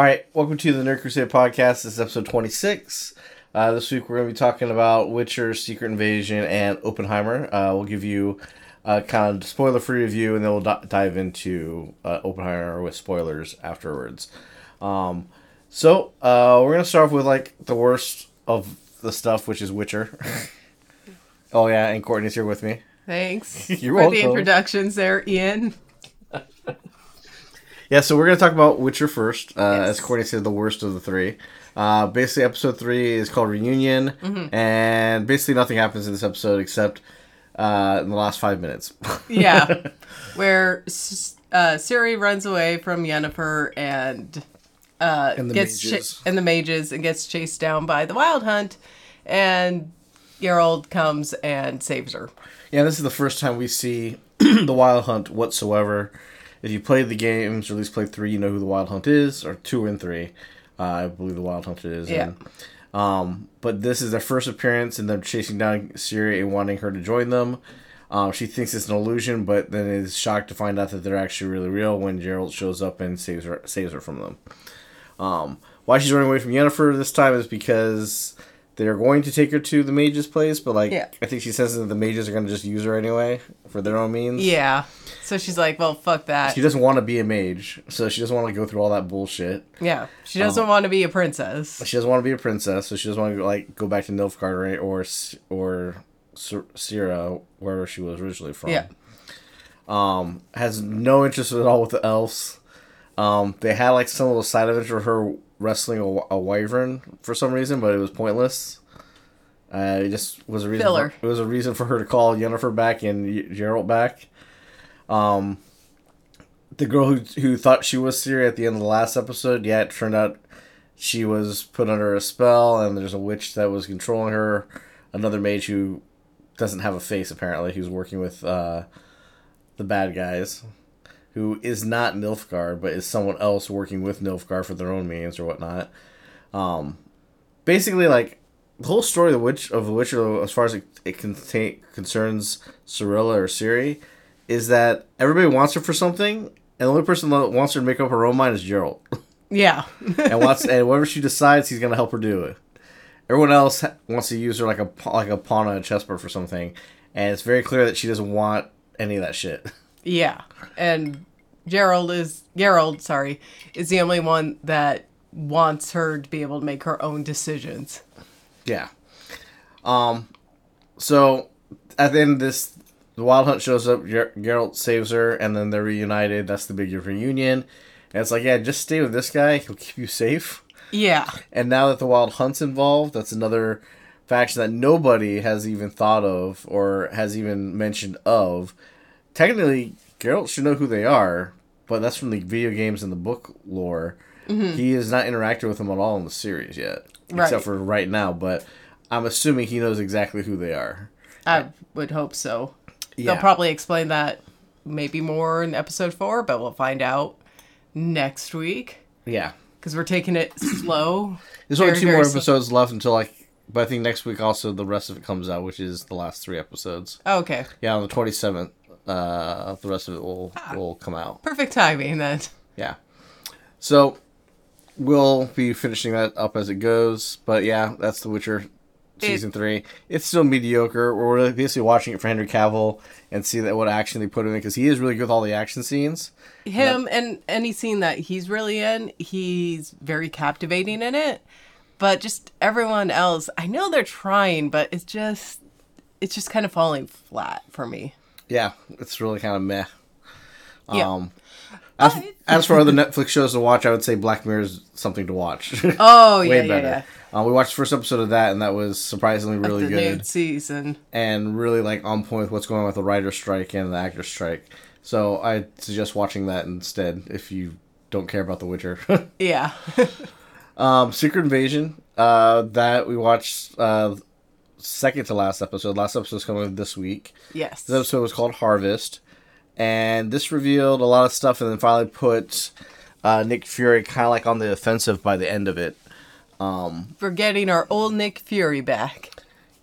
All right, welcome to the Nerd Crusade podcast. This is episode 26. Uh, this week we're going to be talking about Witcher, Secret Invasion, and Oppenheimer. Uh, we'll give you a kind of spoiler free review and then we'll d- dive into uh, Oppenheimer with spoilers afterwards. Um, so uh, we're going to start off with like the worst of the stuff, which is Witcher. oh, yeah, and Courtney's here with me. Thanks You're for the introductions there, Ian. Yeah, so we're gonna talk about Witcher first. Uh, Yes. As Courtney said, the worst of the three. Uh, basically, episode three is called Reunion, Mm-hmm. and basically nothing happens in this episode except uh, in the last five minutes. Yeah, where S- uh, Ciri runs away from Yennefer and uh, And the gets mages. and the mages and gets chased down by the Wild Hunt, and Geralt comes and saves her. yeah, this is the first time we see the Wild Hunt whatsoever. If you played the games, or at least played three, you know who the Wild Hunt is, or two and three. Uh, I believe the Wild Hunt is. Yeah. And, um, but this is their first appearance, and they're chasing down Ciri and wanting her to join them. Um, she thinks it's an illusion, but then is shocked to find out that they're actually really real when Gerald shows up and saves her saves her from them. Um, why she's running away from Yennefer this time is because they're going to take her to the mage's place, but like Yeah. I think she says that the mages are going to just use her anyway for their own means. Yeah, so she's like, "Well, fuck that." She doesn't want to be a mage, so she doesn't want to go through all that bullshit. yeah, she doesn't want to be a princess. She doesn't want to be a princess, so she doesn't want to like go back to Nilfgaard or or Cintra, wherever she was originally from. Yeah. Um, has no interest at all with the elves. Um, they had like some little side adventure of her wrestling a, a wyvern for some reason, but it was pointless. Uh, it just was a reason. Filler. For, it was a reason for her to call Yennefer back and Gerald back. Um, the girl who who thought she was Ciri at the end of the last episode, yeah, it turned out she was put under a spell, and there's a witch that was controlling her. Another mage who doesn't have a face apparently, who's working with uh, the bad guys, who is not Nilfgaard, but is someone else working with Nilfgaard for their own means or whatnot. Um, basically, like the whole story of the witch of the Witcher, as far as it, it contain, concerns Cirilla or Ciri, is that everybody wants her for something, and the only person that wants her to make up her own mind is Geralt. Yeah, and wants and whatever she decides, he's gonna help her do it. Everyone else wants to use her like a like a pawn on a chessboard for something, and it's very clear that she doesn't want any of that shit. yeah, and Gerald is Gerald. Sorry, is the only one that wants her to be able to make her own decisions. Yeah. Um. So at the end of this, the Wild Hunt shows up. Ger- Geralt saves her, and then they're reunited. That's the big reunion. And it's like, yeah, just stay with this guy. He'll keep you safe. Yeah, And now that the Wild Hunt's involved, that's another faction that nobody has even thought of or has even mentioned of. Technically, Geralt should know who they are, but that's from the video games and the book lore. Mm-hmm. He has not interacted with them at all in the series yet, Right. except for right now. But I'm assuming he knows exactly who they are. I would hope so. Yeah. They'll probably explain that maybe more in episode four, but we'll find out next week Yeah, because we're taking it slow. there's only two more slow. episodes left until like. But I think next week also the rest of it comes out, which is the last three episodes. Oh, okay, Yeah, on the 27th, uh, the rest of it will Ah. will come out. perfect timing then. Yeah. So we'll be finishing that up as it goes. But yeah, that's The Witcher season three. It's still mediocre. We're basically watching it for Henry Cavill and see that what action they put in because he is really good with all the action scenes. Him and any scene that he's really in, he's very captivating in it. But just everyone else, I know they're trying, but it's just it's just kind of falling flat for me. Yeah, it's really kind of meh. Yeah. Um, as, But- as for other Netflix shows to watch, I would say Black Mirror is something to watch. Oh yeah, yeah, better. yeah. Uh, we watched the first episode of that, and that was surprisingly really the good. season. and really like on point with what's going on with the writer strike and the actor strike. So I suggest watching that instead if you don't care about The Witcher. Yeah. um, Secret Invasion. Uh, that we watched uh, second to last episode. Last episode's coming this week. yes. This episode was called Harvest, and this revealed a lot of stuff, and then finally put uh, Nick Fury kind of like on the offensive by the end of it. We're getting our old Nick Fury back.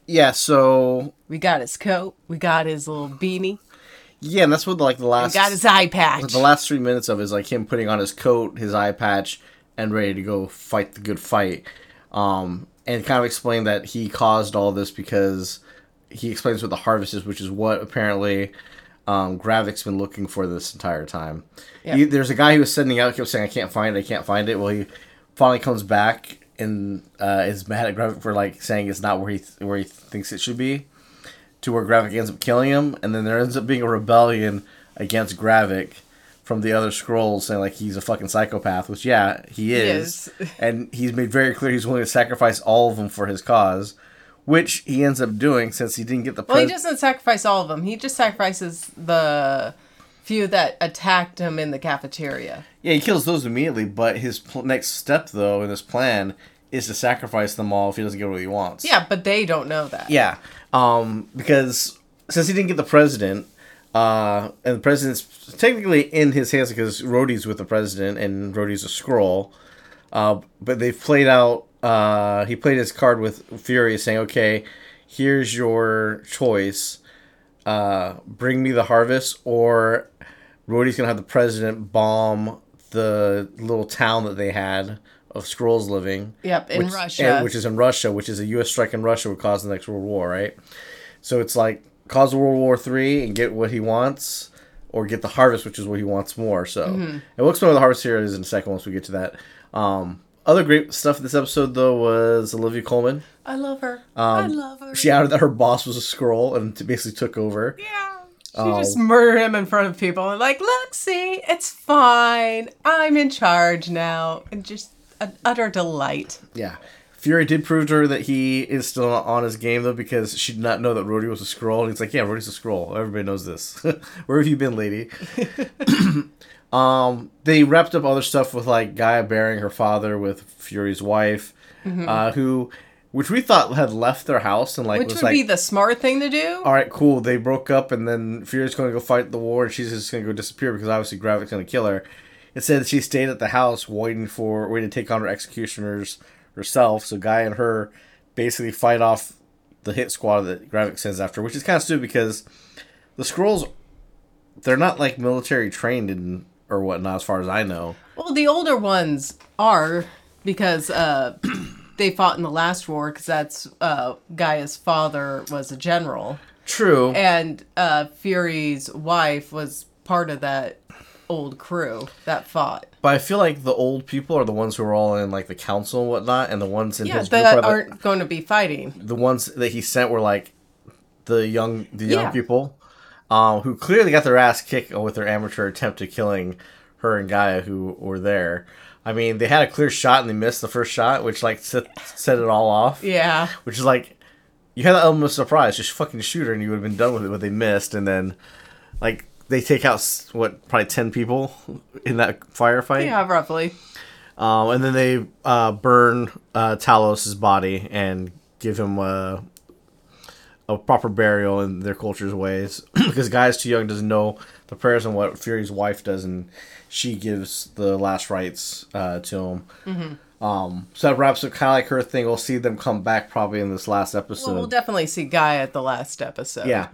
Yeah, so We got his coat. We got his little beanie. yeah, and that's what like the We last got his eye patch. the last three minutes of it is like him putting on his coat, his eye patch, and ready to go fight the good fight. Um, and kind of explain that he caused all this because he explains what the harvest is, which is what apparently um, Gravik's been looking for this entire time. Yeah. He- there's a guy who was sending out, kept saying, "I can't find it, I can't find it." Well, he finally comes back and uh, is mad at Gravik for like saying it's not where he th- where he thinks it should be, to where Gravik ends up killing him, and then there ends up being a rebellion against Gravik from the other Skrulls saying like he's a fucking psychopath, which yeah he is, is. and he's made very clear he's willing to sacrifice all of them for his cause, which he ends up doing since he didn't get the. Well, he doesn't sacrifice all of them. He just sacrifices the few that attacked him in the cafeteria. Yeah, he kills those immediately, but his pl- next step, though, in this plan, is to sacrifice them all if he doesn't get what he wants. Yeah, but they don't know that. Yeah, um, because since he didn't get the president, uh, and the president's technically in his hands because Rhodey's with the president and Rhodey's a Skrull, uh, but they've played out. Uh, he played his card with Fury, saying, "Okay, here's your choice. Uh, bring me the harvest, or Rhodey's gonna have the president bomb the little town that they had of Skrulls living." Yep, in which, Russia. and- which is in Russia, which is a U.S. strike in Russia would cause the next World War, right? So it's like cause World War Three and get what he wants, or get the harvest, which is what he wants more. So, Mm-hmm. and we'll explain what the harvest here is in a second once we get to that. Um, other great stuff in this episode though was Olivia Colman. I love her. I Um, love her. She outed that her boss was a Skrull and t- basically took over. yeah. She Oh. just murdered him in front of people and like, look, see, it's fine. I'm in charge now. And just an utter delight. Yeah. Fury did prove to her that he is still on his game though because she did not know that Rhodey was a Skrull. And he's like, "Yeah, Rhodey's a Skrull. Everybody knows this. Where have you been, lady?" um, they wrapped up other stuff with like G'iah burying her father with Fury's wife, Mm-hmm. uh, who, which we thought had left their house and like Which was would like, be the smart thing to do. all right, cool. They broke up, and then Fury's going to go fight the war, and she's just going to go disappear because obviously Gravik's going to kill her. It said that she stayed at the house waiting for waiting to take on her executioners herself. So Guy and her basically fight off the hit squad that Gravik sends after, which is kind of stupid because the Skrulls they're not like military trained in or whatnot, as far as I know. Well, the older ones are because uh, they fought in the last war because that's uh, G'iah's father was a general, True. and uh, Fury's wife was part of that old crew that fought. But I feel like the old people are the ones who are all in like the council and whatnot, and the ones in Yeah, his group that are the, aren't going to be fighting. the ones that he sent were like the young the young Yeah. people um, who clearly got their ass kicked with their amateur attempt at killing her and G'iah who were there. I mean, they had a clear shot and they missed the first shot, which like set, set it all off. Yeah, Which is like you had that element of surprise, just fucking shoot her and you would have been done with it, but they missed, and then like they take out what probably ten people in that firefight. yeah, roughly. Um, and then they uh, burn uh, Talos' body and give him a, a proper burial in their culture's ways. because Guy's too young, doesn't know the prayers and what Fury's wife does, and she gives the last rites uh, to him. Mm-hmm. Um, so that wraps up kind of like her thing. We'll see them come back probably in this last episode. Well, we'll definitely see Guy at the last episode. yeah.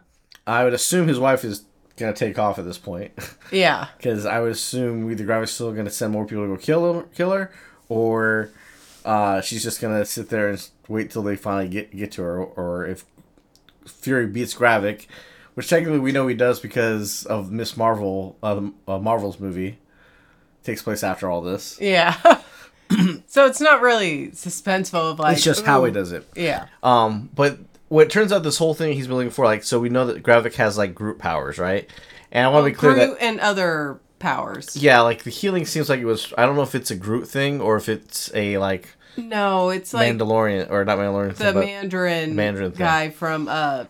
I would assume his wife is to take off at this point. yeah. because I would assume either Gravik's still to send more people to go kill him, kill her, or uh, she's just to sit there and wait till they finally get get to her, or if Fury beats Gravik, which technically we know he does because of Miss Marvel, uh, the- uh, Marvel's movie takes place after all this. Yeah. so it's not really suspenseful of like. It's just how he does it. Yeah. Um, but what turns out this whole thing he's been looking for, like, so we know that Gravik has like Groot powers, right? And I want to be clear that Groot and other powers. yeah, like the healing seems like it was. I don't know if it's a Groot thing or if it's a like No, it's like Mandalorian or not Mandalorian the thing, but Mandarin, Mandarin thing. guy from uh,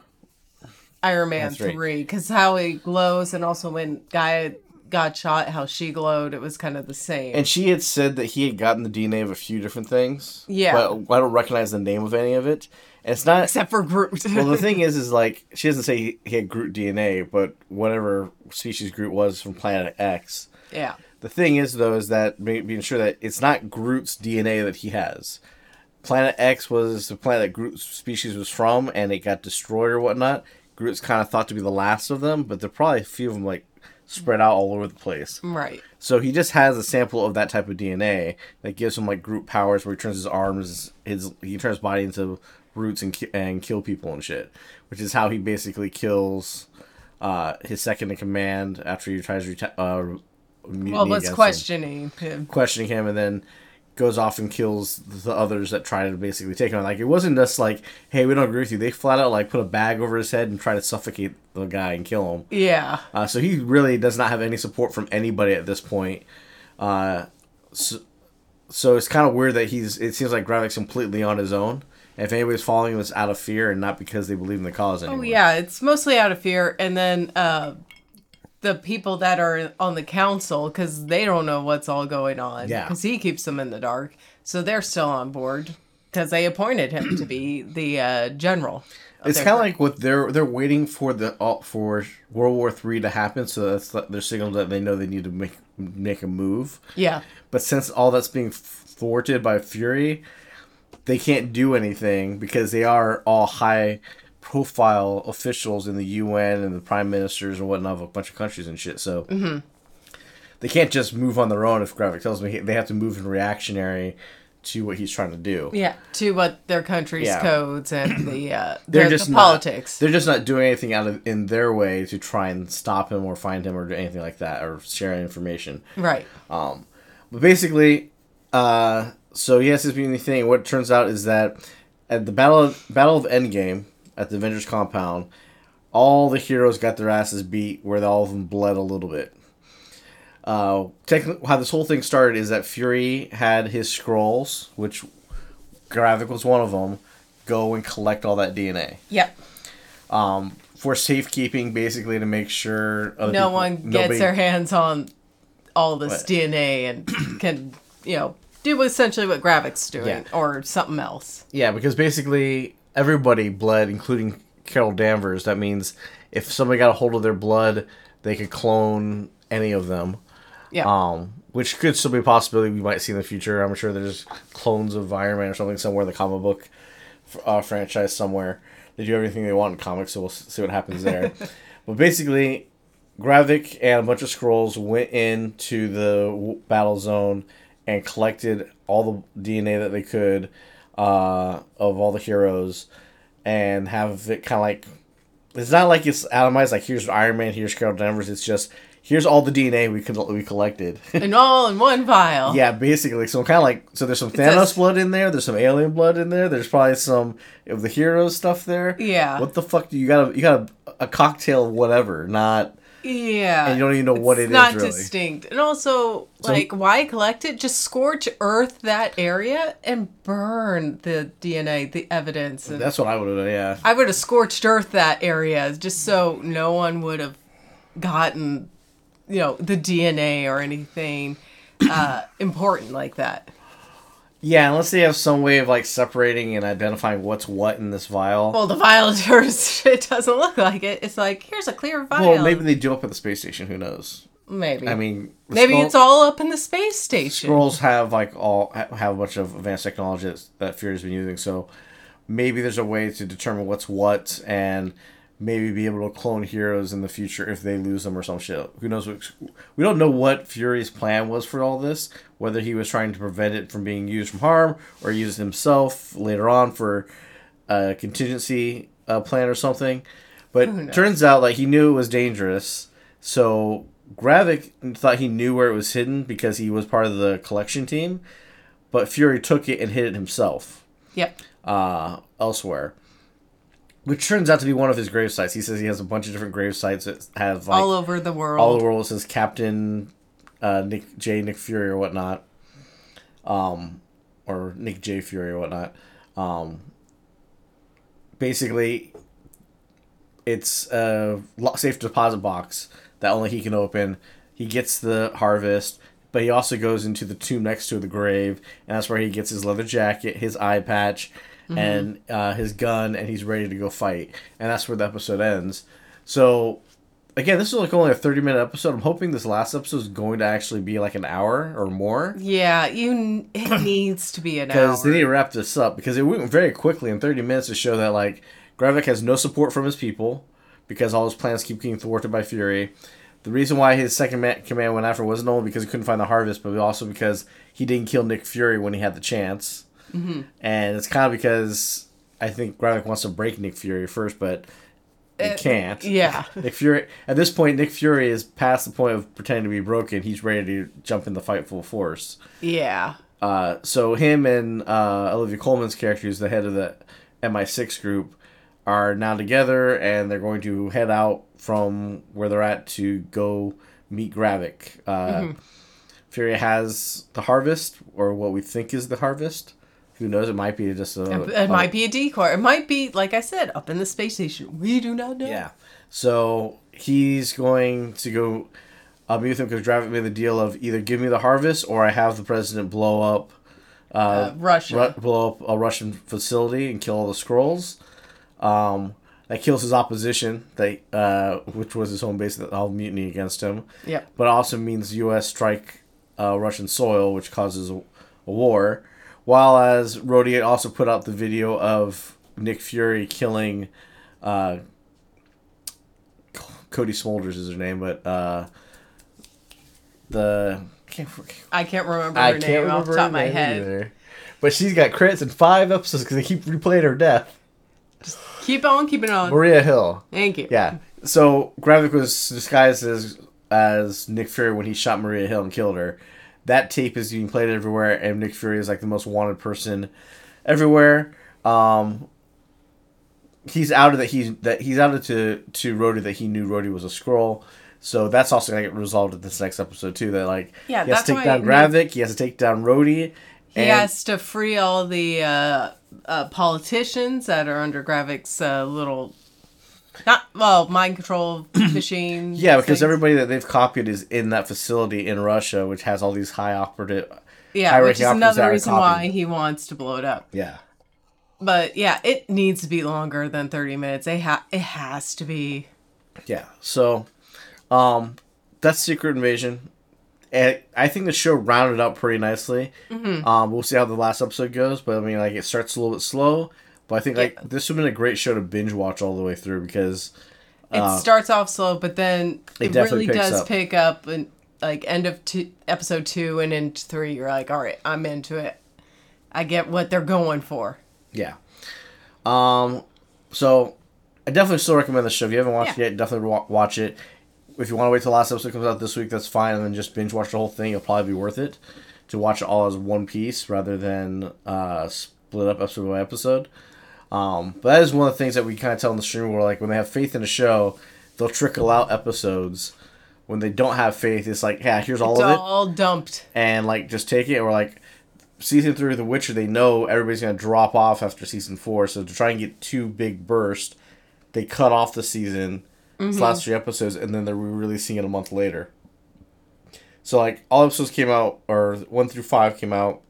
Iron Man That's right. 3. Because how he glows, and also when Guy got shot, how she glowed, it was kind of the same. and she had said that he had gotten the DNA of a few different things. Yeah. but I don't recognize the name of any of it. And it's not. Except for Groot. well, the thing is, is like she doesn't say he, had Groot DNA, but whatever species Groot was from Planet X. yeah. The thing is, though, is that being sure that it's not Groot's DNA that he has. Planet X was the planet that Groot's species was from, and it got destroyed or whatnot. Groot's kind of thought to be the last of them, but there are probably a few of them, like spread out all over the place. Right. So he just has a sample of that type of DNA that gives him like Groot powers where he turns his arms, his he turns his body into roots and and kill people and shit, which is how he basically kills uh, his second in command after he tries to reta- uh, Well, was questioning him. questioning him and then goes off and kills the others that try to basically take him. Like it wasn't just like, hey, we don't agree with you. They flat out like put a bag over his head and try to suffocate the guy and kill him. Yeah. Uh, so he really does not have any support from anybody at this point. Uh, so, so it's kind of weird that he's. It seems like Gravik's completely on his own. If anybody's following it's out of fear and not because they believe in the cause anymore. Oh yeah, it's mostly out of fear, and then uh, the people that are on the council because they don't know what's all going on. Yeah. because he keeps them in the dark, so they're still on board because they appointed him to be the uh, general. It's kind of like what they're they're waiting for the uh, for World War Three to happen, so that's their signal that they know they need to make make a move. yeah, But since all that's being thwarted by Fury, they can't do anything because they are all high profile officials in the UN and the prime ministers and whatnot of a bunch of countries and shit. So they can't just move on their own if Gravik tells me they have to move in reactionary to what he's trying to do. yeah, to what their country's Yeah. codes and the uh, They're the, just the not- politics. They're just not doing anything out of in their way to try and stop him or find him or do anything like that or share information. right. Um, But basically, uh, so he has this mutiny thing. What it turns out is that at the battle Battle of Endgame at the Avengers compound, all the heroes got their asses beat, where all of them bled a little bit. Uh, technically, how this whole thing started is that Fury had his Skrulls, which Gravik was one of them, go and collect all that DNA Yep. Um, for safekeeping, basically to make sure other No people- one gets nobody- their hands on all this What? DNA and can you know do essentially what Gravik's doing Yeah. or something else. Yeah, because basically everybody bled, including Carol Danvers. That means if somebody got a hold of their blood, they could clone any of them. Yeah. Um, which could still be a possibility we might see in the future. I'm sure there's clones of Iron Man or something somewhere in the comic book uh, franchise somewhere. They do everything they want in comics, so we'll see what happens there. but basically, Gravik and a bunch of Skrulls went into the w- battle zone and collected all the DNA that they could uh, of all the heroes and have it kind of like it's not like it's atomized like here's Iron Man, here's Carol Danvers. It's just here's all the DNA we could we collected. and all in one vial. yeah, basically. So kind of like so there's some Thanos blood in there. There's some alien blood in there. There's probably some of the heroes stuff there. Yeah. What the fuck do you got? You got a, a cocktail, of whatever. Not Yeah. And you don't even know what it's it is, not really. distinct. And also, like, why collect it? Just scorch earth that area and burn the DNA, the evidence. And that's what I would have done. Yeah. I would have scorched earth that area just so no one would have gotten, you know, the DNA or anything uh, important like that. Yeah, unless they have some way of like separating and identifying what's what in this vial. Well, the vial is- it doesn't look like it. It's like here's a clear vial. Well, maybe they do up at the space station. Who knows? maybe. I mean, maybe it's all up in the space station. Skrulls have like all have a bunch of advanced technology that Fury's been using. So maybe there's a way to determine what's what and maybe be able to clone heroes in the future if they lose them or some shit. Who knows? What, we don't know what Fury's plan was for all this. Whether he was trying to prevent it from being used from harm or use it himself later on for a contingency uh, plan or something. But turns out like he knew it was dangerous. So Gravik thought he knew where it was hidden because he was part of the collection team, but Fury took it and hid it himself Yep. uh, elsewhere. Which turns out to be one of his grave sites. He says he has a bunch of different grave sites that have like all over the world. all the world it says Captain uh, Nick J Nick Fury or whatnot, um, or Nick J Fury or whatnot. Um, basically, it's a safe deposit box that only he can open. He gets the harvest, but he also goes into the tomb next to the grave, and that's where he gets his leather jacket, his eye patch, and uh, his gun, and he's ready to go fight. And that's where the episode ends. So again, this is like only a 30 minute episode. I'm hoping this last episode is going to actually be like an hour or more. Yeah, you. It needs to be an hour. Because they need to wrap this up because it went very quickly in 30 minutes to show that like Gravik has no support from his people because all his plans keep getting thwarted by Fury. the reason why his second ma- command went after wasn't only because he couldn't find the harvest, but also because he didn't kill Nick Fury when he had the chance. Mm-hmm. And it's kind of because I think Gravik wants to break Nick Fury first, but he Uh, can't. yeah. Nick Fury at this point, Nick Fury is past the point of pretending to be broken. He's ready to jump in the fight full force. Yeah. Uh, so him and uh, Olivia Colman's character, who's the head of the MI6 group, are now together, and they're going to head out from where they're at to go meet Gravik. Uh, Fury has the harvest, or what we think is the harvest. Who knows? It might be just a. It might be a decoy. It might be, like I said, up in the space station. We do not know. Yeah. So he's going to go uh, meet with him because Gravik made the deal of either give me the harvest or I have the president blow up Uh, Russia. Ru- blow up a Russian facility and kill all the Skrulls. Um, that kills his opposition, that uh, which was his home base that all mutiny against him. Yep. But also means U.S. strike uh, Russian soil, which causes a, a war. While as Rhodey also put out the video of Nick Fury killing uh, Cobie Smulders is her name, but uh, the can't, I can't remember I her can't name remember off the top of my head. either. But she's got credits in five episodes because they keep replaying her death. Just keep on keeping on. Maria Hill. Thank you. Yeah. So Gravik was disguised as as Nick Fury when he shot Maria Hill and killed her. That tape is being played everywhere, and Nick Fury is like the most wanted person everywhere. Um, he's outed that he's that he's outed to to Rhodey that he knew Rhodey was a Skrull. So that's also gonna get resolved in this next episode too. That like Yeah, he has to take down Gravik, he has to take down Rhodey. He and- has to free all the uh, uh, politicians that are under Gravik's uh, little, not well, mind control machine. Yeah, because things. everybody that they've copied is in that facility in Russia, which has all these high operative. yeah, high which is ranking officers that another reason why he wants to blow it up. Yeah. But yeah, it needs to be longer than thirty minutes. It ha- it has to be. Yeah. So, um, that's Secret Invasion. And I think the show rounded up pretty nicely. Mm-hmm. Um, we'll see how the last episode goes, but I mean, like it starts a little bit slow. But I think like this would have been a great show to binge watch all the way through because It starts off slow, but then it it, really does up. pick up and like end of two, episode two and into three. You're like, all right, I'm into it. I get what they're going for. Yeah. Um. So, I definitely still recommend the show. If you haven't watched Yeah. it yet, definitely wa- watch it. If you want to wait till the last episode comes out this week, that's fine, and then just binge watch the whole thing. It'll probably be worth it to watch it all as one piece rather than uh, split up episode by episode. Um, but that is one of the things that we kind of tell in the stream. Where like when they have faith in a show, they'll trickle out episodes. When they don't have faith, it's like, yeah, here's all It's of it all dumped. and like just take it or like season three of The Witcher, they know everybody's gonna drop off after season four, so to try and get two big bursts, they cut off the season, its last three episodes, and then they're re-releasing it a month later. So like all episodes came out, or one through five came out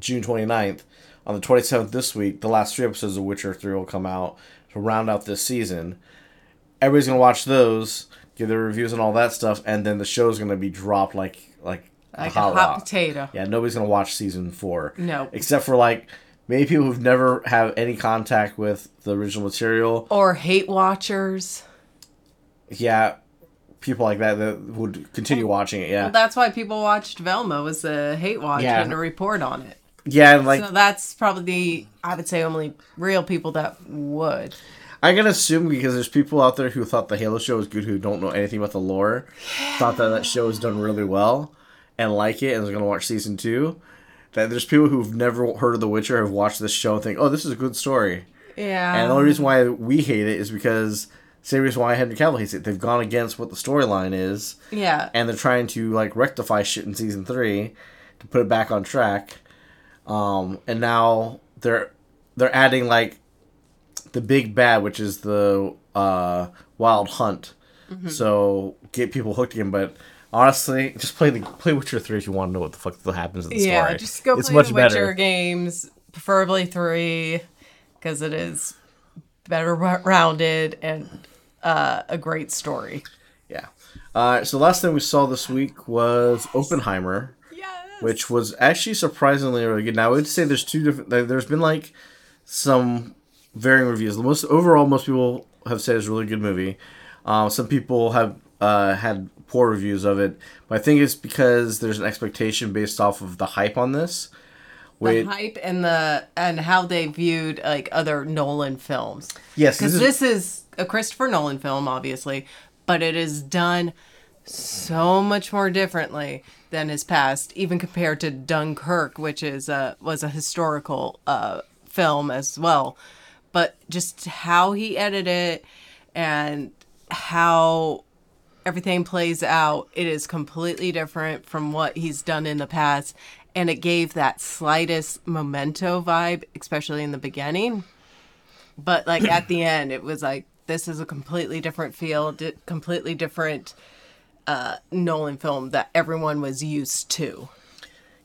June 29th. On the 27th this week, the last three episodes of Witcher 3 will come out to round out this season. Everybody's gonna watch those, give their reviews and all that stuff, and then the show's gonna be dropped like like Like hot a hot potato. Yeah, nobody's gonna watch season four. No. except for like maybe people who've never have any contact with the original material. Or hate watchers. Yeah, people like that that would continue watching it. Yeah, Well, that's why people watched Velma was a hate watch Yeah. and a report on it. Yeah, and like so that's probably the I would say only real people that would. I gotta assume because there's people out there who thought the Halo show was good who don't know anything about the lore, thought that that show was done really well, and like it, and was gonna watch season two. That there's people who've never heard of The Witcher have watched this show and think, oh, this is a good story. Yeah. And the only reason why we hate it is because same reason why Henry Cavill hates it. They've gone against what the storyline is, yeah. and they're trying to like rectify shit in season three to put it back on track. Um, and now they're they're adding like the big bad, which is the uh, wild hunt. So get people hooked again. But honestly, just play the play Witcher three if you want to know what the fuck happens in the yeah, story. just go it's play much the Witcher better. games, preferably three, because it is better rounded and uh, a great story. Yeah. Uh, so the last thing we saw this week was Oppenheimer. Which was actually surprisingly really good. Now I would say there's two different. there- There's been like some varying reviews. The most overall, most people have said it's a really good movie. Um, some people have uh, had poor reviews of it, but I think it's because there's an expectation based off of the hype on this. the hype and the and how they viewed like other Nolan films. yes, Because this is, this is a Christopher Nolan film, obviously, but it is done so much more differently than his past, even compared to Dunkirk, which is a was a historical uh, film as well. But just how he edited it and how everything plays out, it is completely different from what he's done in the past. And it gave that slightest memento vibe, especially in the beginning. But like at the end, it was like, this is a completely different feel, di- completely different uh, Nolan film that everyone was used to.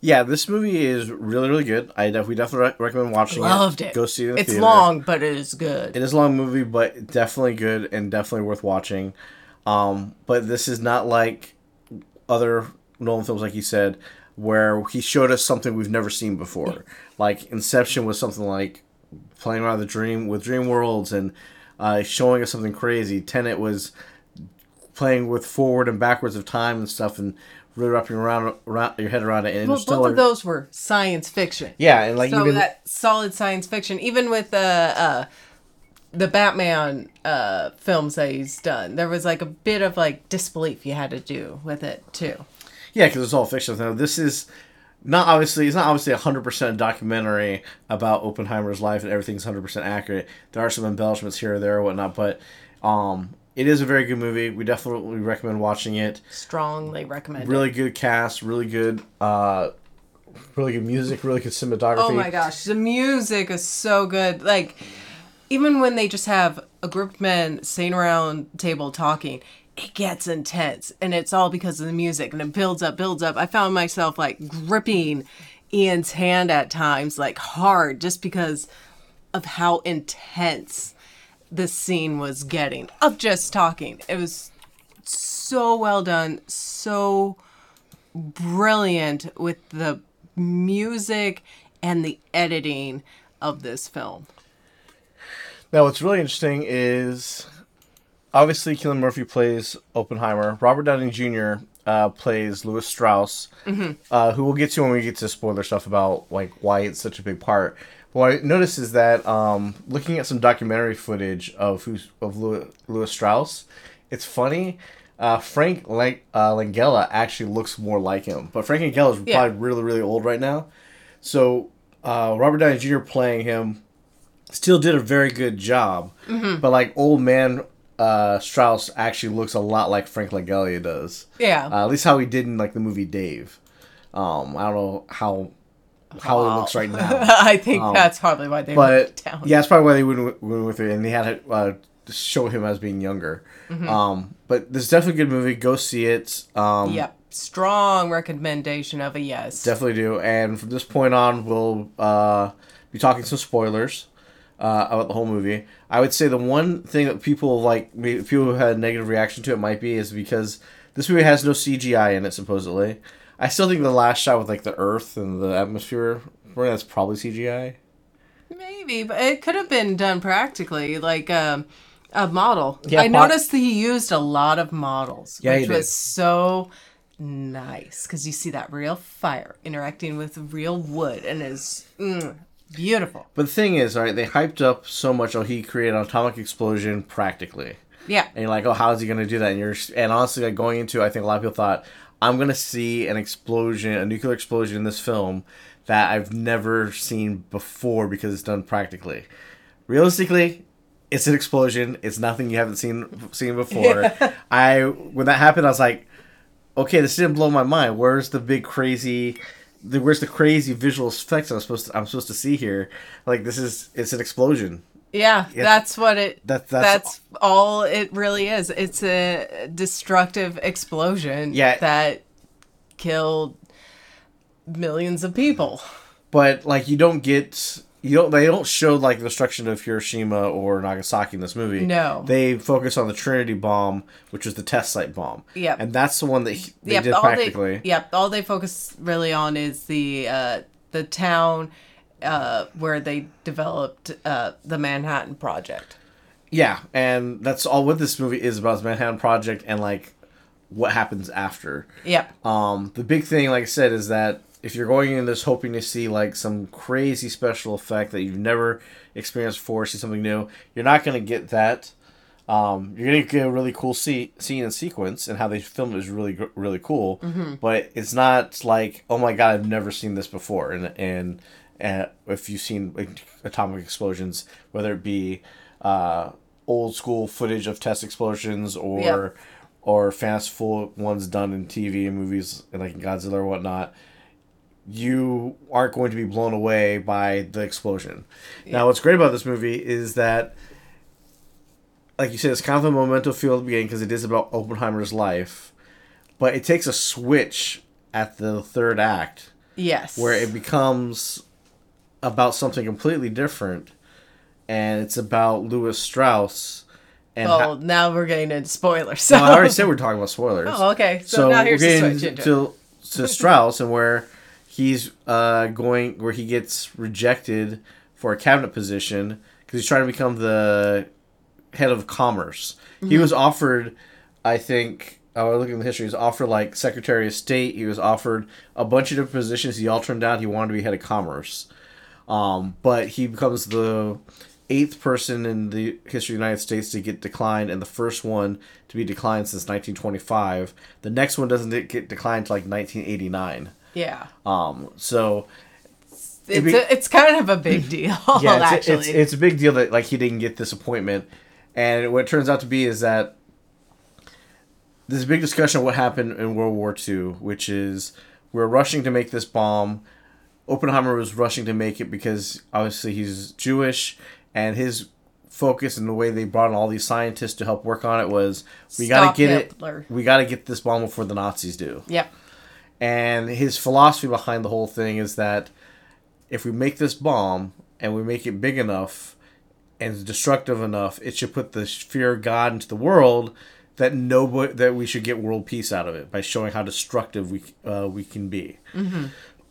yeah, this movie is really really good. I def- we definitely re- recommend watching Loved it. it. Go see it. In the It's theater. long, but it is good. It is a long movie, but definitely good and definitely worth watching. Um, but this is not like other Nolan films, like you said, where he showed us something we've never seen before. Like Inception was something like playing around the dream with dream worlds and uh, showing us something crazy. Tenet was playing with forward and backwards of time and stuff and really wrapping around, around your head around it. And well, both of those were science fiction. yeah, and like so even that solid science fiction, even with the uh, the Batman uh, films that he's done, there was like a bit of like disbelief you had to do with it too. Yeah, because it's all fiction. Now, this is not obviously it's not obviously a hundred percent documentary about Oppenheimer's life and everything's hundred percent accurate. There are some embellishments here or there or whatnot, but um, it is a very good movie. We definitely recommend watching it. Strongly recommend. it. Really good cast, really good, uh, really good music, really good cinematography. Oh my gosh, the music is so good. Like, even when they just have a group of men sitting around table talking, it gets intense, and it's all because of the music, and it builds up, builds up. I found myself like gripping Ian's hand at times, like hard, just because of how intense the scene was getting of just talking. It was so well done, so brilliant with the music and the editing of this film. Now, what's really interesting is obviously Cillian Murphy plays Oppenheimer. Robert Downey Jr. Uh, plays Lewis Strauss, uh, who we'll get to when we get to spoiler stuff about like why it's such a big part. But what I noticed is that um, looking at some documentary footage of who's of Lewis, Lewis Strauss, it's funny. Uh, Frank Lang- uh, Langella actually looks more like him, but Frank Langella is Yeah. probably really really old right now. So uh, Robert Downey Jr. playing him still did a very good job. But like old man uh, Strauss actually looks a lot like Frank Langella does. Yeah. Uh, at least how he did in like the movie Dave. Um, I don't know how how he looks right now. I think that's probably why they but it down. yeah, that's probably why they went, with- went with it, and they had to uh, show him as being younger. Mm-hmm. Um, but this is definitely a good movie. Go see it. Um, Yep. Strong recommendation of a yes. Definitely do. And from this point on, we'll uh, be talking some spoilers uh, about the whole movie. I would say the one thing that people like, people who had a negative reaction to it might be is because this movie has no CGI in it, supposedly. I still think the last shot with like the Earth and the atmosphere, well, that's probably CGI. Maybe, but it could have been done practically, like um, a model. Yeah, I pot- noticed that he used a lot of models, Yeah, he which did. was so nice because you see that real fire interacting with real wood and is mm, beautiful. But the thing is, all right, they hyped up so much. Oh, he created an atomic explosion practically. Yeah. and you're like, oh, how is he going to do that? And you're, and honestly, like going into, I think a lot of people thought, I'm going to see an explosion, a nuclear explosion in this film that I've never seen before because it's done practically. Realistically, it's an explosion. It's nothing you haven't seen seen before. I when that happened, I was like, okay, this didn't blow my mind. Where's the big crazy? The, where's the crazy visual effects I'm supposed to, I'm supposed to see here? Like this is it's an explosion. Yeah, that's what it. That- that's, that's- all it really is. It's a destructive explosion. Yeah. that killed millions of people. but like you don't get you don't they don't show like the destruction of Hiroshima or Nagasaki in this movie. No. they focus on the Trinity bomb, which was the test site bomb. Yep. and that's the one that he, they yep, did all practically. They, yep, all they focus really on is the uh, the town uh, where they developed uh, the Manhattan Project. Yeah, and that's all what this movie is about: is Manhattan Project and like what happens after. Yep. Um, the big thing, like I said, is that if you're going in this hoping to see like some crazy special effect that you've never experienced before, see something new, you're not going to get that. Um, you're going to get a really cool see- scene and sequence, and how they filmed it is really really cool. But it's not like, oh my god, I've never seen this before. And and, and if you've seen like, atomic explosions, whether it be uh, old school footage of test explosions or Yep. or fanciful ones done in TV and movies like Godzilla or whatnot, you aren't going to be blown away by the explosion. Now, what's great about this movie is that, like you said, it's kind of a memento feel at the beginning because it is about Oppenheimer's life, but it takes a switch at the third act Yes. where it becomes about something completely different, and it's about Lewis Strauss. And Oh, ha- now we're getting into spoilers. So. well, I already said we're talking about spoilers. Oh, okay. So, So, now we're here's the switch into to, to Strauss and where he's uh, going, where he gets rejected for a cabinet position because he's trying to become the head of commerce. He Mm-hmm. was offered, I think, oh, looking at the history, he was offered like Secretary of State. He was offered a bunch of different positions. He all turned down. He wanted to be head of commerce. Um, but he becomes the eighth person in the history of the United States to get declined, and the first one to be declined since 1925. The next one doesn't get declined until like 1989. Yeah. Um, so It's, be- a, it's kind of a big deal, yeah, it's, actually. it's it's a big deal that like he didn't get this appointment, and what it turns out to be is that there's a big discussion of what happened in World War II, which is we're rushing to make this bomb. Oppenheimer was rushing to make it because obviously he's Jewish, and his focus and the way they brought in all these scientists to help work on it was we got to get Hitler. it. We got to get this bomb before the Nazis do. Yep. And his philosophy behind the whole thing is that if we make this bomb and we make it big enough and destructive enough, it should put the fear of God into the world that nobody that we should get world peace out of it by showing how destructive we uh, we can be.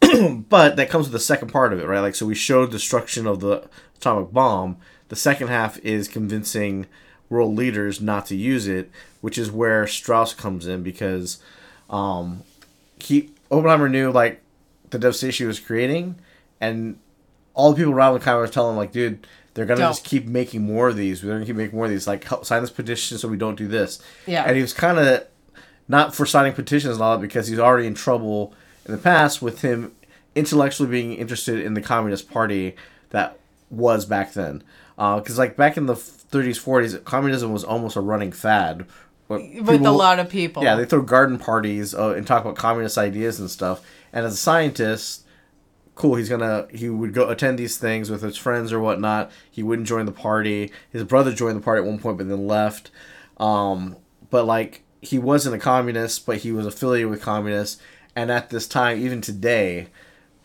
but that comes with the second part of it, right? Like so we showed destruction of the atomic bomb. The second half is convincing world leaders not to use it, which is where Strauss comes in because um, he Oppenheimer knew like the devastation he was creating, and all the people around him kind of were telling him like, dude, they're gonna Don't. just keep making more of these. They're gonna keep making more of these. Like, help sign this petition so we don't do this. Yeah. And he was kind of not for signing petitions and all that because he's already in trouble in the past with him intellectually being interested in the Communist Party that was back then. Uh, because like back in the 30s, 40s, communism was almost a running fad. With people- a lot of people. yeah, they throw garden parties uh, and talk about communist ideas and stuff. And as a scientist, cool, he's gonna he would go attend these things with his friends or whatnot. He wouldn't join the party. His brother joined the party at one point, but then left. Um, but like he wasn't a communist, but he was affiliated with communists. And at this time, even today,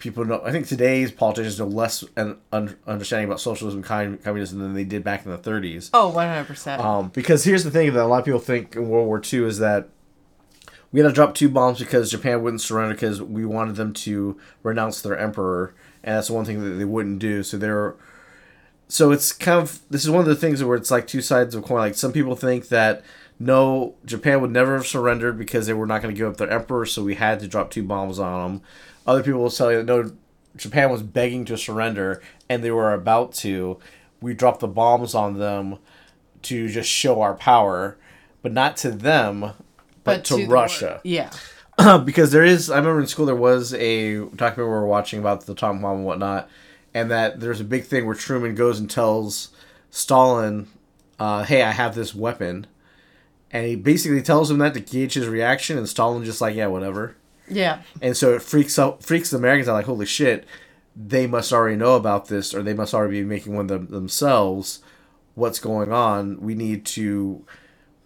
people know. I think today's politicians know less and un- understanding about socialism, and communism than they did back in the 30s. Oh, 100%. Um, because here's the thing that a lot of people think in World War II is that we had to drop two bombs because Japan wouldn't surrender because we wanted them to renounce their emperor, and that's the one thing that they wouldn't do. So they're so it's kind of this is one of the things where it's like two sides of a coin. Like some people think that no, Japan would never have surrendered because they were not going to give up their emperor, so we had to drop two bombs on them. Other people will tell you that no, Japan was begging to surrender and they were about to. We dropped the bombs on them to just show our power, but not to them, but, to, the Russia. Yeah. because there is, I remember in school there was a documentary we were watching about the atomic bomb and whatnot, and that there's a big thing where Truman goes and tells Stalin, uh, "Hey, I have this weapon," and he basically tells him that to gauge his reaction, and Stalin just like, "Yeah, whatever." Yeah. And so it freaks out, freaks the Americans out, like, "Holy shit!" They must already know about this, or they must already be making one them themselves. What's going on? We need to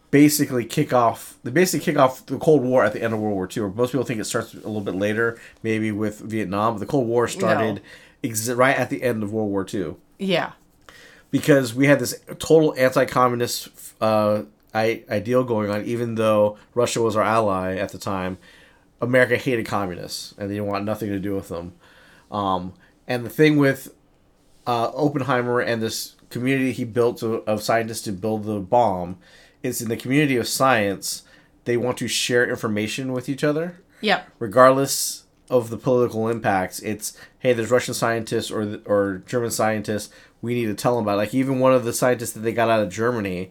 basically kick off they basically kick off the Cold War at the end of World War II. Or most people think it starts a little bit later, maybe with Vietnam. But the Cold War started No. ex- right at the end of World War II Yeah. because we had this total anti-communist uh, I- ideal going on. Even though Russia was our ally at the time, America hated communists and they didn't want nothing to do with them. Um, and the thing with uh, Oppenheimer and this community he built to, of scientists to build the bomb is in the community of science. they want to share information with each other, Yep. regardless of the political impacts. It's hey, there's Russian scientists or or German scientists. We need to tell them about. It. Like even one of the scientists that they got out of Germany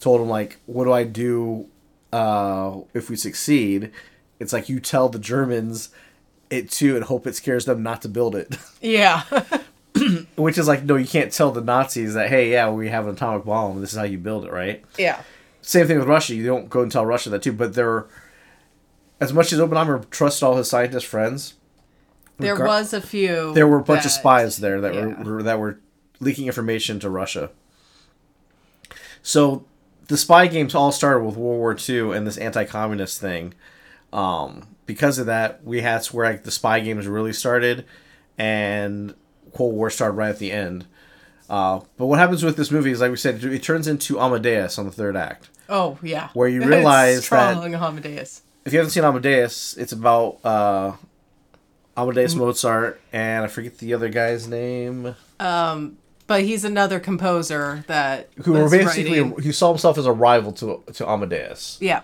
told him like, "What do I do uh, if we succeed?" It's like you tell the Germans it too and hope it scares them not to build it. Yeah. Which is like, no, you can't tell the Nazis that, hey, yeah, we have an atomic bomb. This is how you build it, right? yeah. Same thing with Russia. You don't go and tell Russia that too. But they're as much as Oppenheimer trusts all his scientist friends, There Regar- was a few. there were a bunch of spies there that yeah. were, were that were leaking information to Russia. So the spy games all started with World War II and this anti-communist thing. Um, because of that, we had where like the spy games really started, and Cold War started right at the end. Uh, but what happens with this movie is, like we said, it turns into Amadeus on the third act. Oh yeah. Where you It's realize that- strong Amadeus. If you haven't seen Amadeus, it's about uh, Amadeus Mozart and I forget the other guy's name. Um, but he's another composer that who basically writing- he saw himself as a rival to to Amadeus. yeah,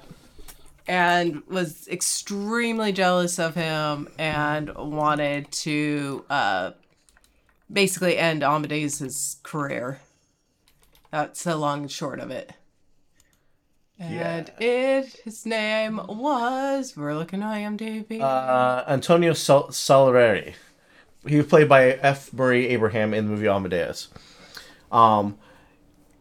and was extremely jealous of him and wanted to uh, basically end Amadeus's career. That's the long and short of it. And it his name was we're looking at IMDb. Uh, Antonio Salieri. He was played by F. Murray Abraham in the movie Amadeus. Um,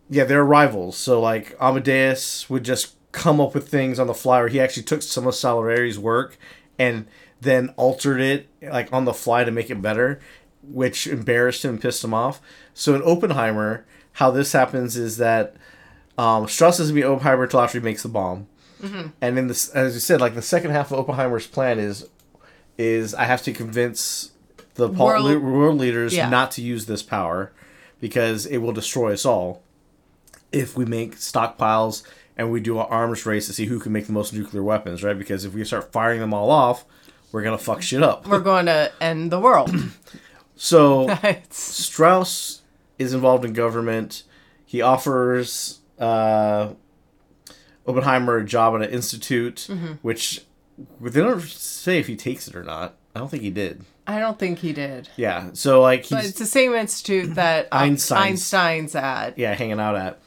yeah, they're rivals. So like Amadeus would just come up with things on the fly, or he actually took some of Salieri's work and then altered it like on the fly to make it better, which embarrassed him and pissed him off. So in Oppenheimer, how this happens is that um, Strauss is be Oppenheimer until after he makes the bomb. And in this, as you said, like the second half of Oppenheimer's plan is, is I have to convince the World- world, world leaders Yeah. not to use this power, because it will destroy us all. If we make stockpiles and we do an arms race to see who can make the most nuclear weapons, right? Because if we start firing them all off, we're gonna fuck shit up. we're going to end the world. So Strauss is involved in government. He offers uh, Oppenheimer a job at an institute, Mm-hmm. which they don't say if he takes it or not. I don't think he did. I don't think he did. Yeah, so like But it's the same institute that Einstein's- Einstein's at. yeah hanging out at,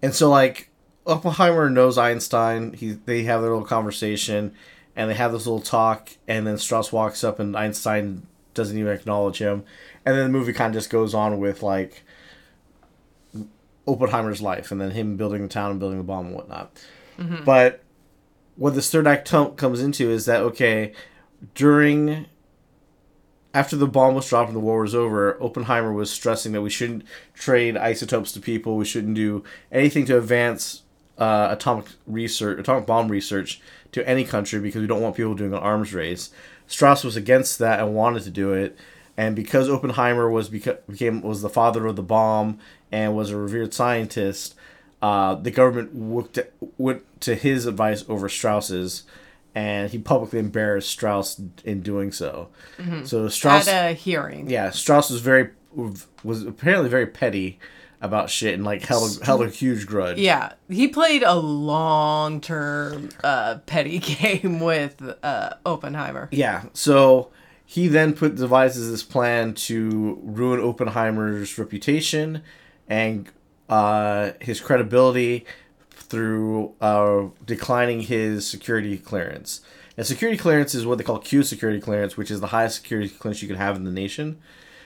and so like Oppenheimer knows Einstein. He they have their little conversation, and they have this little talk, and then Strauss walks up, and Einstein doesn't even acknowledge him, and then the movie kind of just goes on with like Oppenheimer's life, and then him building the town and building the bomb and whatnot. Mm-hmm. But what this third act t- comes into is that okay, during after the bomb was dropped and the war was over, Oppenheimer was stressing that we shouldn't trade isotopes to people. We shouldn't do anything to advance uh, atomic research, atomic bomb research to any country because we don't want people doing an arms race. Strauss was against that and wanted to do it, and because Oppenheimer was beca- became was the father of the bomb and was a revered scientist, uh, the government looked at, went to his advice over Strauss's, and he publicly embarrassed Strauss in doing so. So Strauss, At a hearing. yeah, Strauss was very was apparently very petty about shit and like held a, held a huge grudge. Yeah, he played a long-term uh, petty game with uh, Oppenheimer. Yeah. So he then put devises this plan to ruin Oppenheimer's reputation and uh, his credibility through uh, declining his security clearance. And security clearance is what they call Q security clearance, which is the highest security clearance you can have in the nation.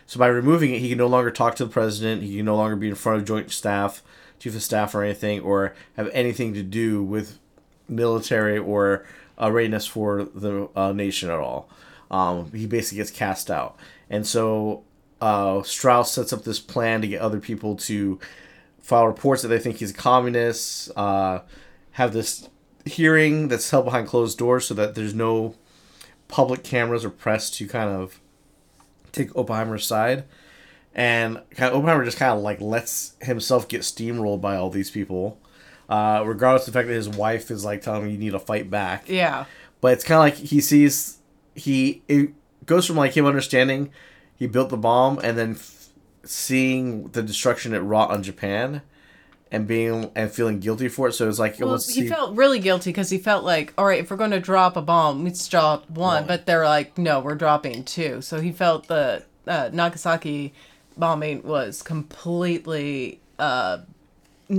So by removing it, he can no longer talk to the president. He can no longer be in front of joint staff, chief of staff, or anything, or have anything to do with military or uh, readiness for the uh, nation at all. Um, he basically gets cast out, and so uh, Strauss sets up this plan to get other people to file reports that they think he's a communist. Uh, have this hearing that's held behind closed doors so that there's no public cameras or press to kind of take Oppenheimer's side. And kind of Oppenheimer just kind of like lets himself get steamrolled by all these people, uh, regardless of the fact that his wife is like telling him you need to fight back. Yeah, But it's kind of like he sees he it goes from like him understanding he built the bomb and then f- seeing the destruction it wrought on Japan, and being and feeling guilty for it. So it's like it Well, was he felt really guilty because he felt like, all right, if we're going to drop a bomb, let's drop one. One. But they're like, no, we're dropping two. So he felt the uh, Nagasaki bombing was completely uh,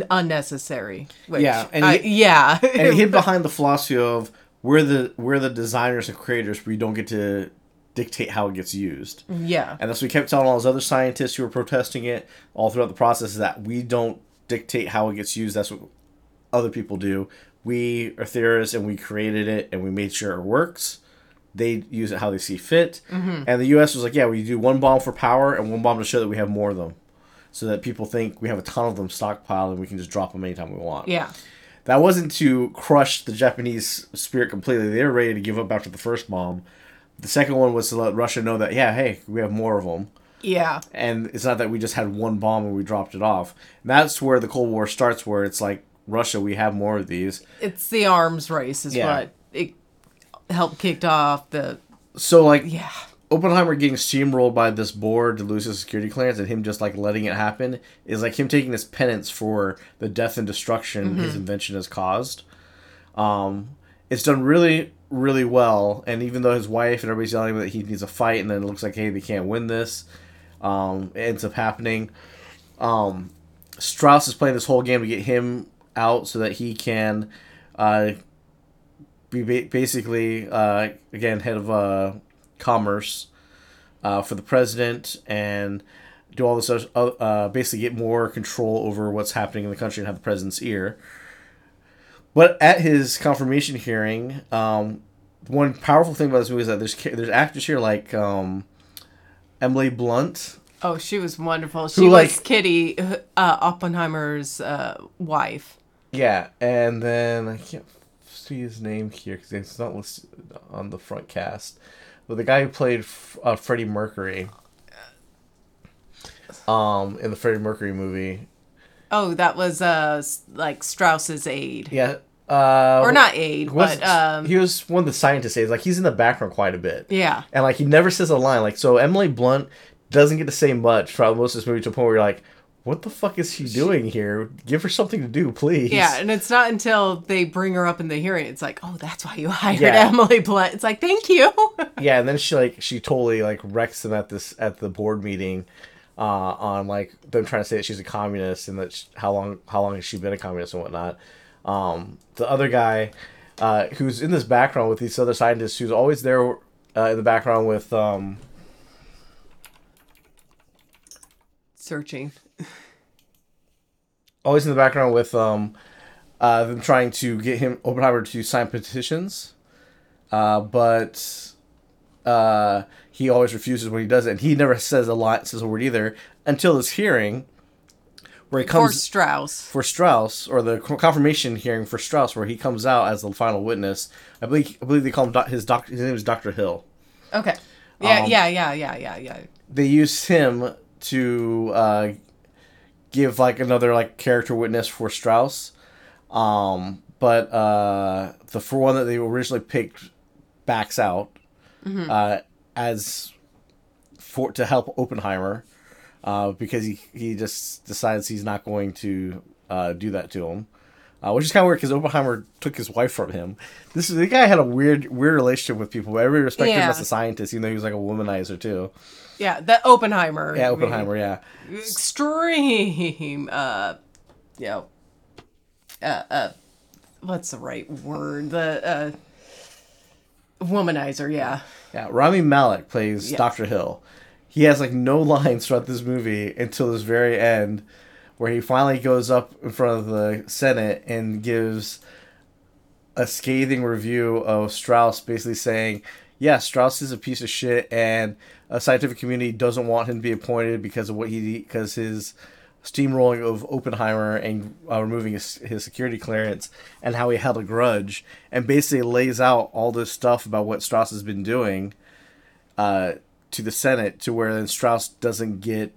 unnecessary. Which, Yeah, and I- he- yeah, and he hid behind the philosophy of we're the we're the designers and creators. We don't get to dictate how it gets used. yeah, And that's what we kept telling all those other scientists who were protesting it all throughout the process is that we don't dictate how it gets used. That's what other people do. We are theorists and we created it and we made sure it works. They use it how they see fit. Mm-hmm. And the U.S. was like, yeah, we do one bomb for power and one bomb to show that we have more of them. So that people think we have a ton of them stockpiled and we can just drop them anytime we want. yeah, That wasn't to crush the Japanese spirit completely. They were ready to give up after the first bomb. The second one was to let Russia know that, yeah, hey, we have more of them yeah. and it's not that we just had one bomb and we dropped it off. And that's where the Cold War starts, where it's like Russia, we have more of these. It's the arms race is Yeah. what it helped kicked off the So like yeah. Oppenheimer getting steamrolled by this board to lose his security clearance, and him just like letting it happen is like him taking this penance for the death and destruction his invention has caused. Um, it's done really, really well, and even though his wife and everybody's telling him that he needs a fight, and then it looks like hey they can't win this, um, it ends up happening. Um, Strauss is playing this whole game to get him out so that he can uh, be ba- basically uh, again head of uh, commerce uh, for the president and do all this uh, basically get more control over what's happening in the country and have the president's ear. But at his confirmation hearing, um, one powerful thing about this movie is that there's there's actors here like um, Emily Blunt. Oh, she was wonderful. She Who, was like- Kitty uh, Oppenheimer's uh, wife. Yeah, and then I can't see his name here because it's not listed on the front cast. But the guy who played F- uh, Freddie Mercury, um, in the Freddie Mercury movie, Oh, that was uh like Strauss's aide, yeah, uh, or not aide, was- but um, he was one of the scientists. aides. Like he's in the background quite a bit, yeah, and like he never says a line. Like so, Emily Blunt doesn't get to say much throughout most of this movie to a point where you're like, what the fuck is she doing here? Give her something to do, please. yeah. And it's not until they bring her up in the hearing, it's like, oh, that's why you hired Yeah. Emily Blunt. It's like, thank you. yeah, and then she like she totally like wrecks them at this at the board meeting, uh, on like them trying to say that she's a communist and that sh how long how long has she been a communist and whatnot. Um, the other guy, uh, who's in this background with these other scientists, who's always there uh, in the background with um, Searching. always in the background with um, uh, them trying to get him Oppenheimer to sign petitions, uh, but uh, he always refuses when he does it, and he never says a lot, says a word either until this hearing, where he comes Strauss. for Strauss, or the confirmation hearing for Strauss, where he comes out as the final witness. I believe I believe they call him doc, his doc. His name is Doctor Hill. Okay. Yeah, Um, yeah, yeah, yeah, yeah, yeah. they used him to uh, give like another like character witness for Strauss. Um, but uh, the for one that they originally picked backs out uh, as for to help Oppenheimer uh, because he he just decides he's not going to uh, do that to him. Uh, which is kind of weird because Oppenheimer took his wife from him. This is, the guy had a weird weird relationship with people, but everybody respected him as a scientist, even though he was like a womanizer too. Yeah, the Oppenheimer. Yeah, Oppenheimer. Yeah, Extreme. Uh, you know, uh, uh, what's the right word? The uh, womanizer. Yeah. yeah. Rami Malek plays. Doctor Hill. He has like no lines throughout this movie until this very end, where he finally goes up in front of the Senate and gives a scathing review of Strauss, basically saying, "Yeah, Strauss is a piece of shit, and a scientific community doesn't want him to be appointed because of what he because his." steamrolling of Oppenheimer and uh, removing his, his security clearance and how he held a grudge and basically lays out all this stuff about what Strauss has been doing uh, to the Senate to where then Strauss doesn't get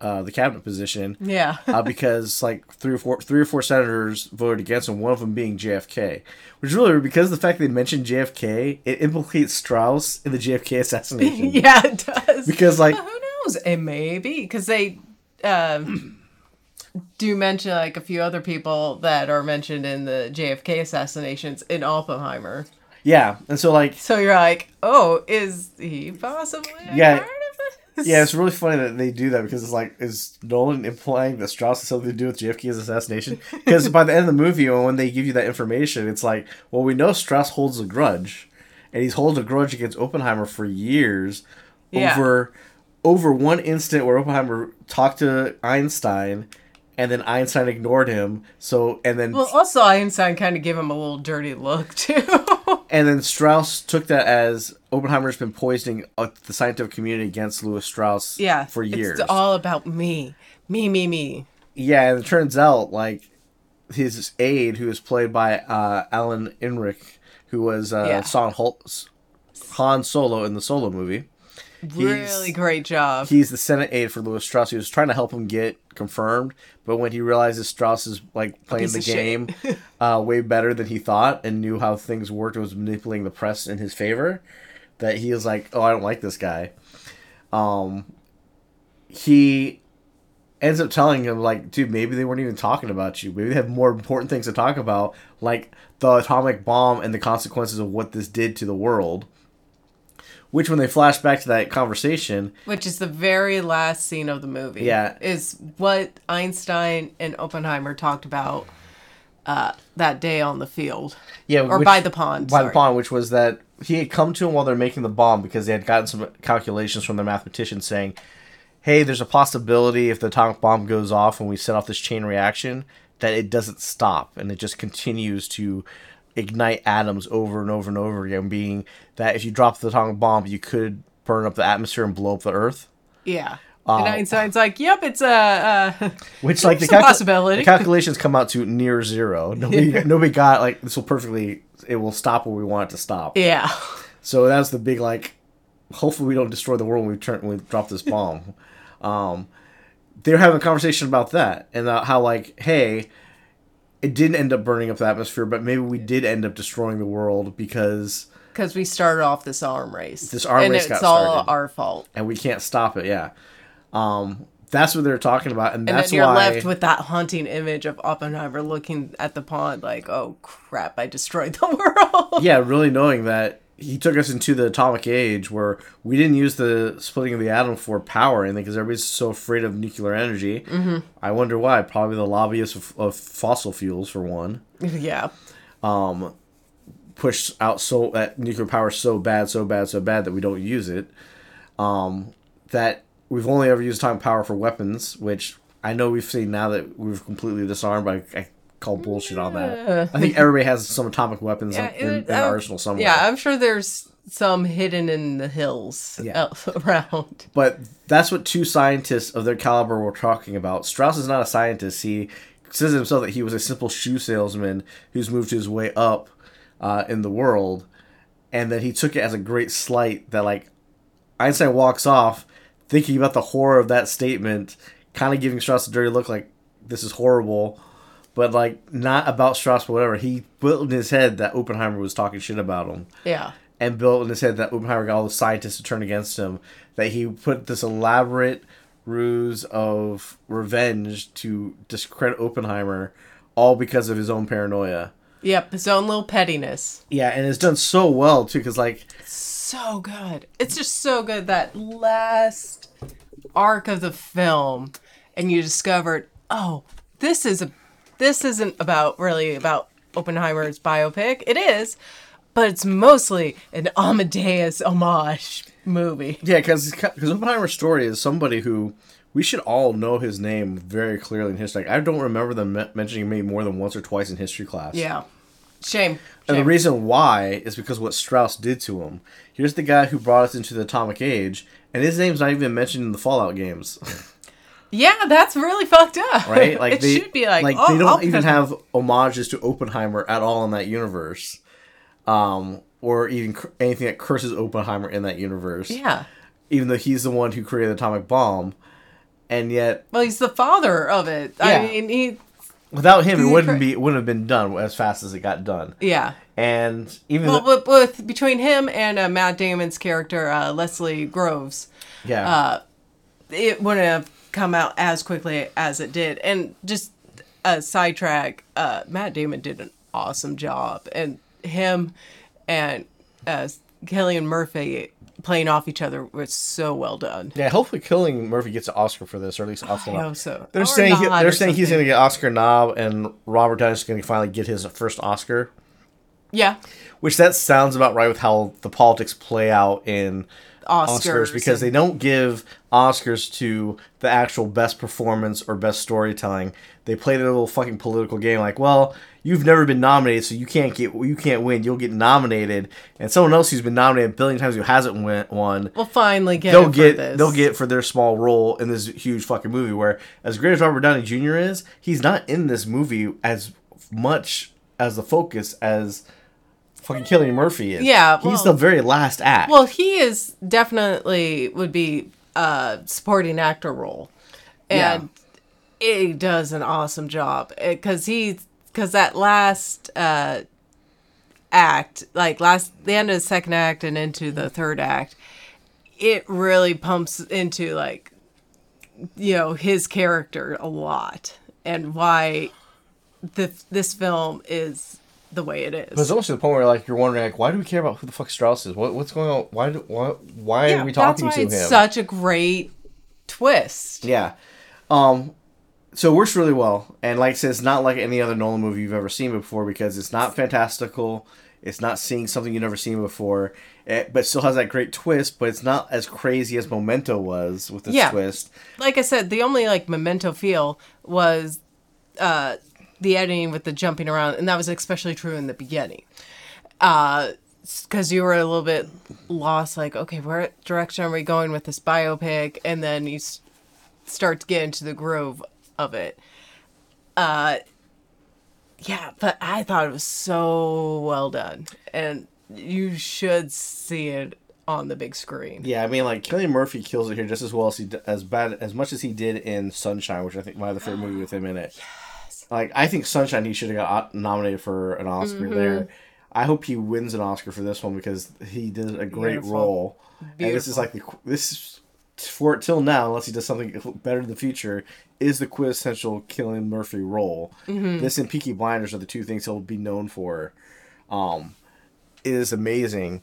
uh, the cabinet position Yeah. uh, because like three or four three or four senators voted against him. One of them being JFK, which really because of the fact they mentioned JFK, it implicates Strauss in the JFK assassination. yeah, it does. Because like Who knows? It may be because they. Um, do mention like a few other people that are mentioned in the JFK assassinations in Oppenheimer. Yeah, and so like So you're like, oh, is he possibly Yeah. part of this? Yeah, it's really funny that they do that because it's like, is Nolan implying that Strauss has something to do with JFK's assassination? Because by the end of the movie, when they give you that information, it's like, well, we know Strauss holds a grudge, and he's holding a grudge against Oppenheimer for years Yeah. over over one instant where Oppenheimer talked to Einstein, and then Einstein ignored him. So and then Well, also Einstein kind of gave him a little dirty look too. and then Strauss took that as Oppenheimer's been poisoning uh, the scientific community against Lewis Strauss yeah, for years. It's all about me, me, me, me. Yeah, and it turns out like his aide, who was played by uh, Alden Ehrenreich, who was uh, Yeah. Son Hol- Han Solo in the Solo movie. Really great job. He's the Senate aide for Lewis Strauss. He was trying to help him get confirmed, but when he realizes Strauss is like playing the game uh, way better than he thought and knew how things worked and was manipulating the press in his favor, that he was like, "Oh, I don't like this guy." Um, he ends up telling him like, "Dude, maybe they weren't even talking about you. Maybe they have more important things to talk about, like the atomic bomb and the consequences of what this did to the world." Which, when they flash back to that conversation, Which is the very last scene of the movie. Yeah. Is what Einstein and Oppenheimer talked about uh, that day on the field. Yeah, Or which- by the pond, By the pond, which was that he had come to him while they're making the bomb because they had gotten some calculations from their mathematician saying, "Hey, there's a possibility if the atomic bomb goes off and we set off this chain reaction that it doesn't stop and it just continues to ignite atoms over and over and over again. Being that if you drop the atomic bomb, you could burn up the atmosphere and blow up the Earth." Yeah. Uh, and Einstein's like, yep, it's a. Uh, Which like the, calcu- possibility. the calculations come out to near zero. Nobody, nobody got like this will perfectly. It will stop where we want it to stop. yeah. So that's the big like. Hopefully, we don't destroy the world when we turn when we drop this bomb. um, they're having a conversation about that and how like, hey, it didn't end up burning up the atmosphere, but maybe we did end up destroying the world because Because we started off this arm race. This arm and race it's all started. our fault. and we can't stop it. Yeah, um, that's what they're talking about, and, And that's then you're why left with that haunting image of Oppenheimer looking at the pond like, oh crap, I destroyed the world. yeah, really knowing that he took us into the atomic age where we didn't use the splitting of the atom for power anything because everybody's so afraid of nuclear energy. Mm-hmm. I wonder why. Probably the lobbyists of, of fossil fuels, for one, yeah. push out so that nuclear power so bad, so bad, so bad that we don't use it. Um, that we've only ever used atomic power for weapons, which I know we've seen now that we've completely disarmed. But I, I call bullshit on that. I think everybody has some atomic weapons in, in, it- their arsenal somewhere. Yeah, I'm sure there's some hidden in the hills Yeah. around. But that's what two scientists of their caliber were talking about. Strauss is not a scientist. He says himself that he was a simple shoe salesman who's moved his way up uh, in the world, and that he took it as a great slight that like Einstein walks off thinking about the horror of that statement, kind of giving Strauss a dirty look like this is horrible. But like not about Strauss, but whatever. He built in his head that Oppenheimer was talking shit about him Yeah. and built in his head that Oppenheimer got all the scientists to turn against him. That he put this elaborate ruse of revenge to discredit Oppenheimer, all because of his own paranoia. Yep, his own little pettiness. Yeah, and it's done so well too, because like So good. It's just so good that last arc of the film and you discovered, oh, this is a this isn't about really about Oppenheimer's biopic. It is, but it's mostly an Amadeus homage movie. yeah, because because Oppenheimer's story is somebody who we should all know his name very clearly in history. Like, I don't remember them mentioning me more than once or twice in history class. Yeah. Shame. And the reason why is because what Strauss did to him. Here's the guy who brought us into the atomic age, and his name's not even mentioned in the Fallout games, yeah, that's really fucked up. right? Like it they should be like, like oh, they don't I'll even have homages to Oppenheimer at all in that universe, um, or even cur- anything that curses Oppenheimer in that universe. Yeah. Even though he's the one who created the atomic bomb, and yet Well, he's the father of it. Yeah. I mean, he. without him, it wouldn't be it wouldn't have been done as fast as it got done. Yeah. And even Well, though, with between him and uh, Matt Damon's character uh, Leslie Groves, yeah, uh, it wouldn't have come out as quickly as it did. And just a sidetrack, uh, Matt Damon did an awesome job, and him and uh, Cillian Murphy playing off each other was so well done. Yeah, hopefully, Cillian Murphy gets an Oscar for this, or at least Oscar. I hope so. They're Or saying he, they're saying he's going to get Oscar knob, and Robert Downey's going to finally get his first Oscar. Yeah, Which that sounds about right with how the politics play out in Oscars, Oscars because they don't give Oscars to the actual best performance or best storytelling. They play their little fucking political game like, well, you've never been nominated, so you can't get you can't win. You'll get nominated, and someone else who's been nominated a billion times who hasn't win, won. We'll finally get They'll get this. they'll get for their small role in this huge fucking movie. Where as great as Robert Downey Jr. is, he's not in this movie as much as the focus as fucking Cillian Murphy is. Yeah, he's the very last act. Well, he is definitely would be a supporting actor role, and he does an awesome job. Because he because that last uh, act, like last the end of the second act and into the third act, it really pumps into like you know his character a lot and why the this film is the way it is. But it's almost to the point where like you're wondering like why do we care about who the fuck Strauss is? What what's going on? Why do why why are we talking that's to why him? it's such a great twist. yeah. Um so it works really well. And like I said, it's not like any other Nolan movie you've ever seen before because it's not fantastical. It's not seeing something you've never seen before. It, but still has that great twist, but it's not as crazy as Memento was with this Yeah. twist. Like I said, the only like memento feel was uh the editing with the jumping around, and that was especially true in the beginning. Uh because you were a little bit lost, like, okay, where direction are we going with this biopic? And then you s- start to get into the groove of it. Uh, yeah, but I thought it was so well done, and you should see it on the big screen. Yeah, I mean, like Cillian Murphy kills it here just as well as he d- as bad as much as he did in Sunshine, which I think my other favorite movie with him in it. Yes. Like I think Sunshine, he should have got nominated for an Oscar Mm-hmm. there. I hope he wins an Oscar for this one because he did a great Beautiful. role. And this is like the this is- for it till now, unless he does something better in the future, is the quintessential Cillian Murphy role. Mm-hmm. This and Peaky Blinders are the two things he'll be known for. Um, it is amazing.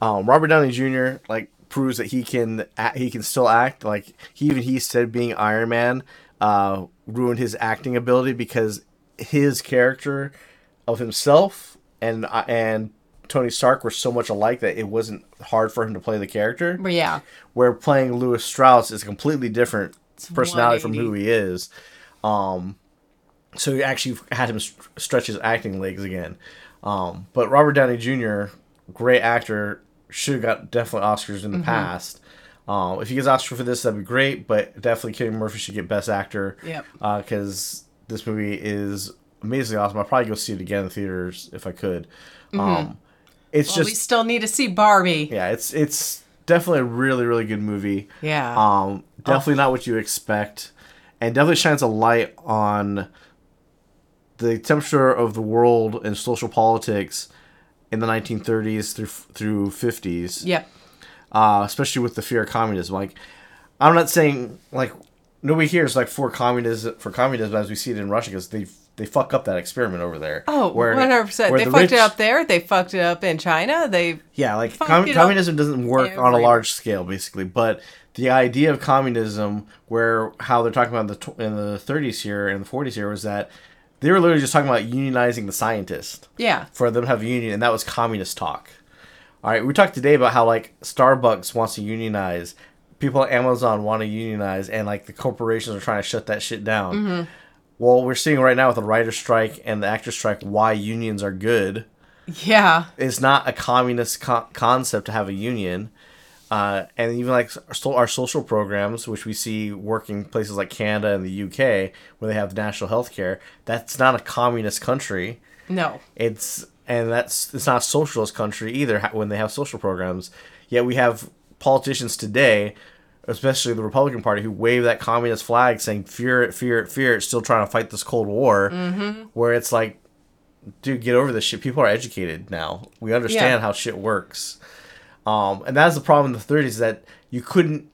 Um, Robert Downey Jr. like proves that he can act, he can still act. Like he even he said being Iron Man uh, ruined his acting ability because his character of himself and uh, and Tony Stark were so much alike that it wasn't hard for him to play the character. But yeah, Where playing Lewis Strauss is a completely different personality from who he is. Um, so he actually had him st- stretch his acting legs again. Um, but Robert Downey Jr., great actor, should have got definitely Oscars in the past. Um, if he gets Oscar for this, that'd be great. But definitely, Cillian Murphy should get Best Actor. Yep. Because this movie is amazingly awesome. I'll probably go see it again in theaters if I could. Um, it's well, we still need to see Barbie. yeah, it's it's definitely a really really good movie. Yeah. Um, definitely not what you expect, and definitely shines a light on the temperature of the world and social politics in the 1930s through through 50s. Yep. Uh, especially with the fear of communism. Like, I'm not saying like nobody here is like for communism for communism as we see it in Russia because they they fuck up that experiment over there. Oh, where- 100%. where They the fucked rich- it up there. They fucked it up in China. They Yeah, like com- communism doesn't work on a large scale, basically. But the idea of communism, where how they're talking about in the tw- in the 30s here and the 40s here, was that they were literally just talking about unionizing the scientists yeah. for them to have a union, and that was communist talk. All right, we talked today about how like Starbucks wants to unionize, people at Amazon want to unionize, and like the corporations are trying to shut that shit down. Mm-hmm. Well, we're seeing right now with the writer strike and the actor strike why unions are good Yeah. it's not a communist co- concept to have a union. Uh, and even like our, our social programs, which we see working places like Canada and the UK, where they have national health care, that's not a communist country. No. It's and that's it's not a socialist country either when they have social programs. Yet we have politicians today, especially the Republican Party, who wave that communist flag, saying "fear it, fear it, fear it," still trying to fight this Cold War. Mm-hmm. Where it's like, dude, get over this shit. People are educated now. We understand Yeah. how shit works. Um, and that's the problem in the 30s that you couldn't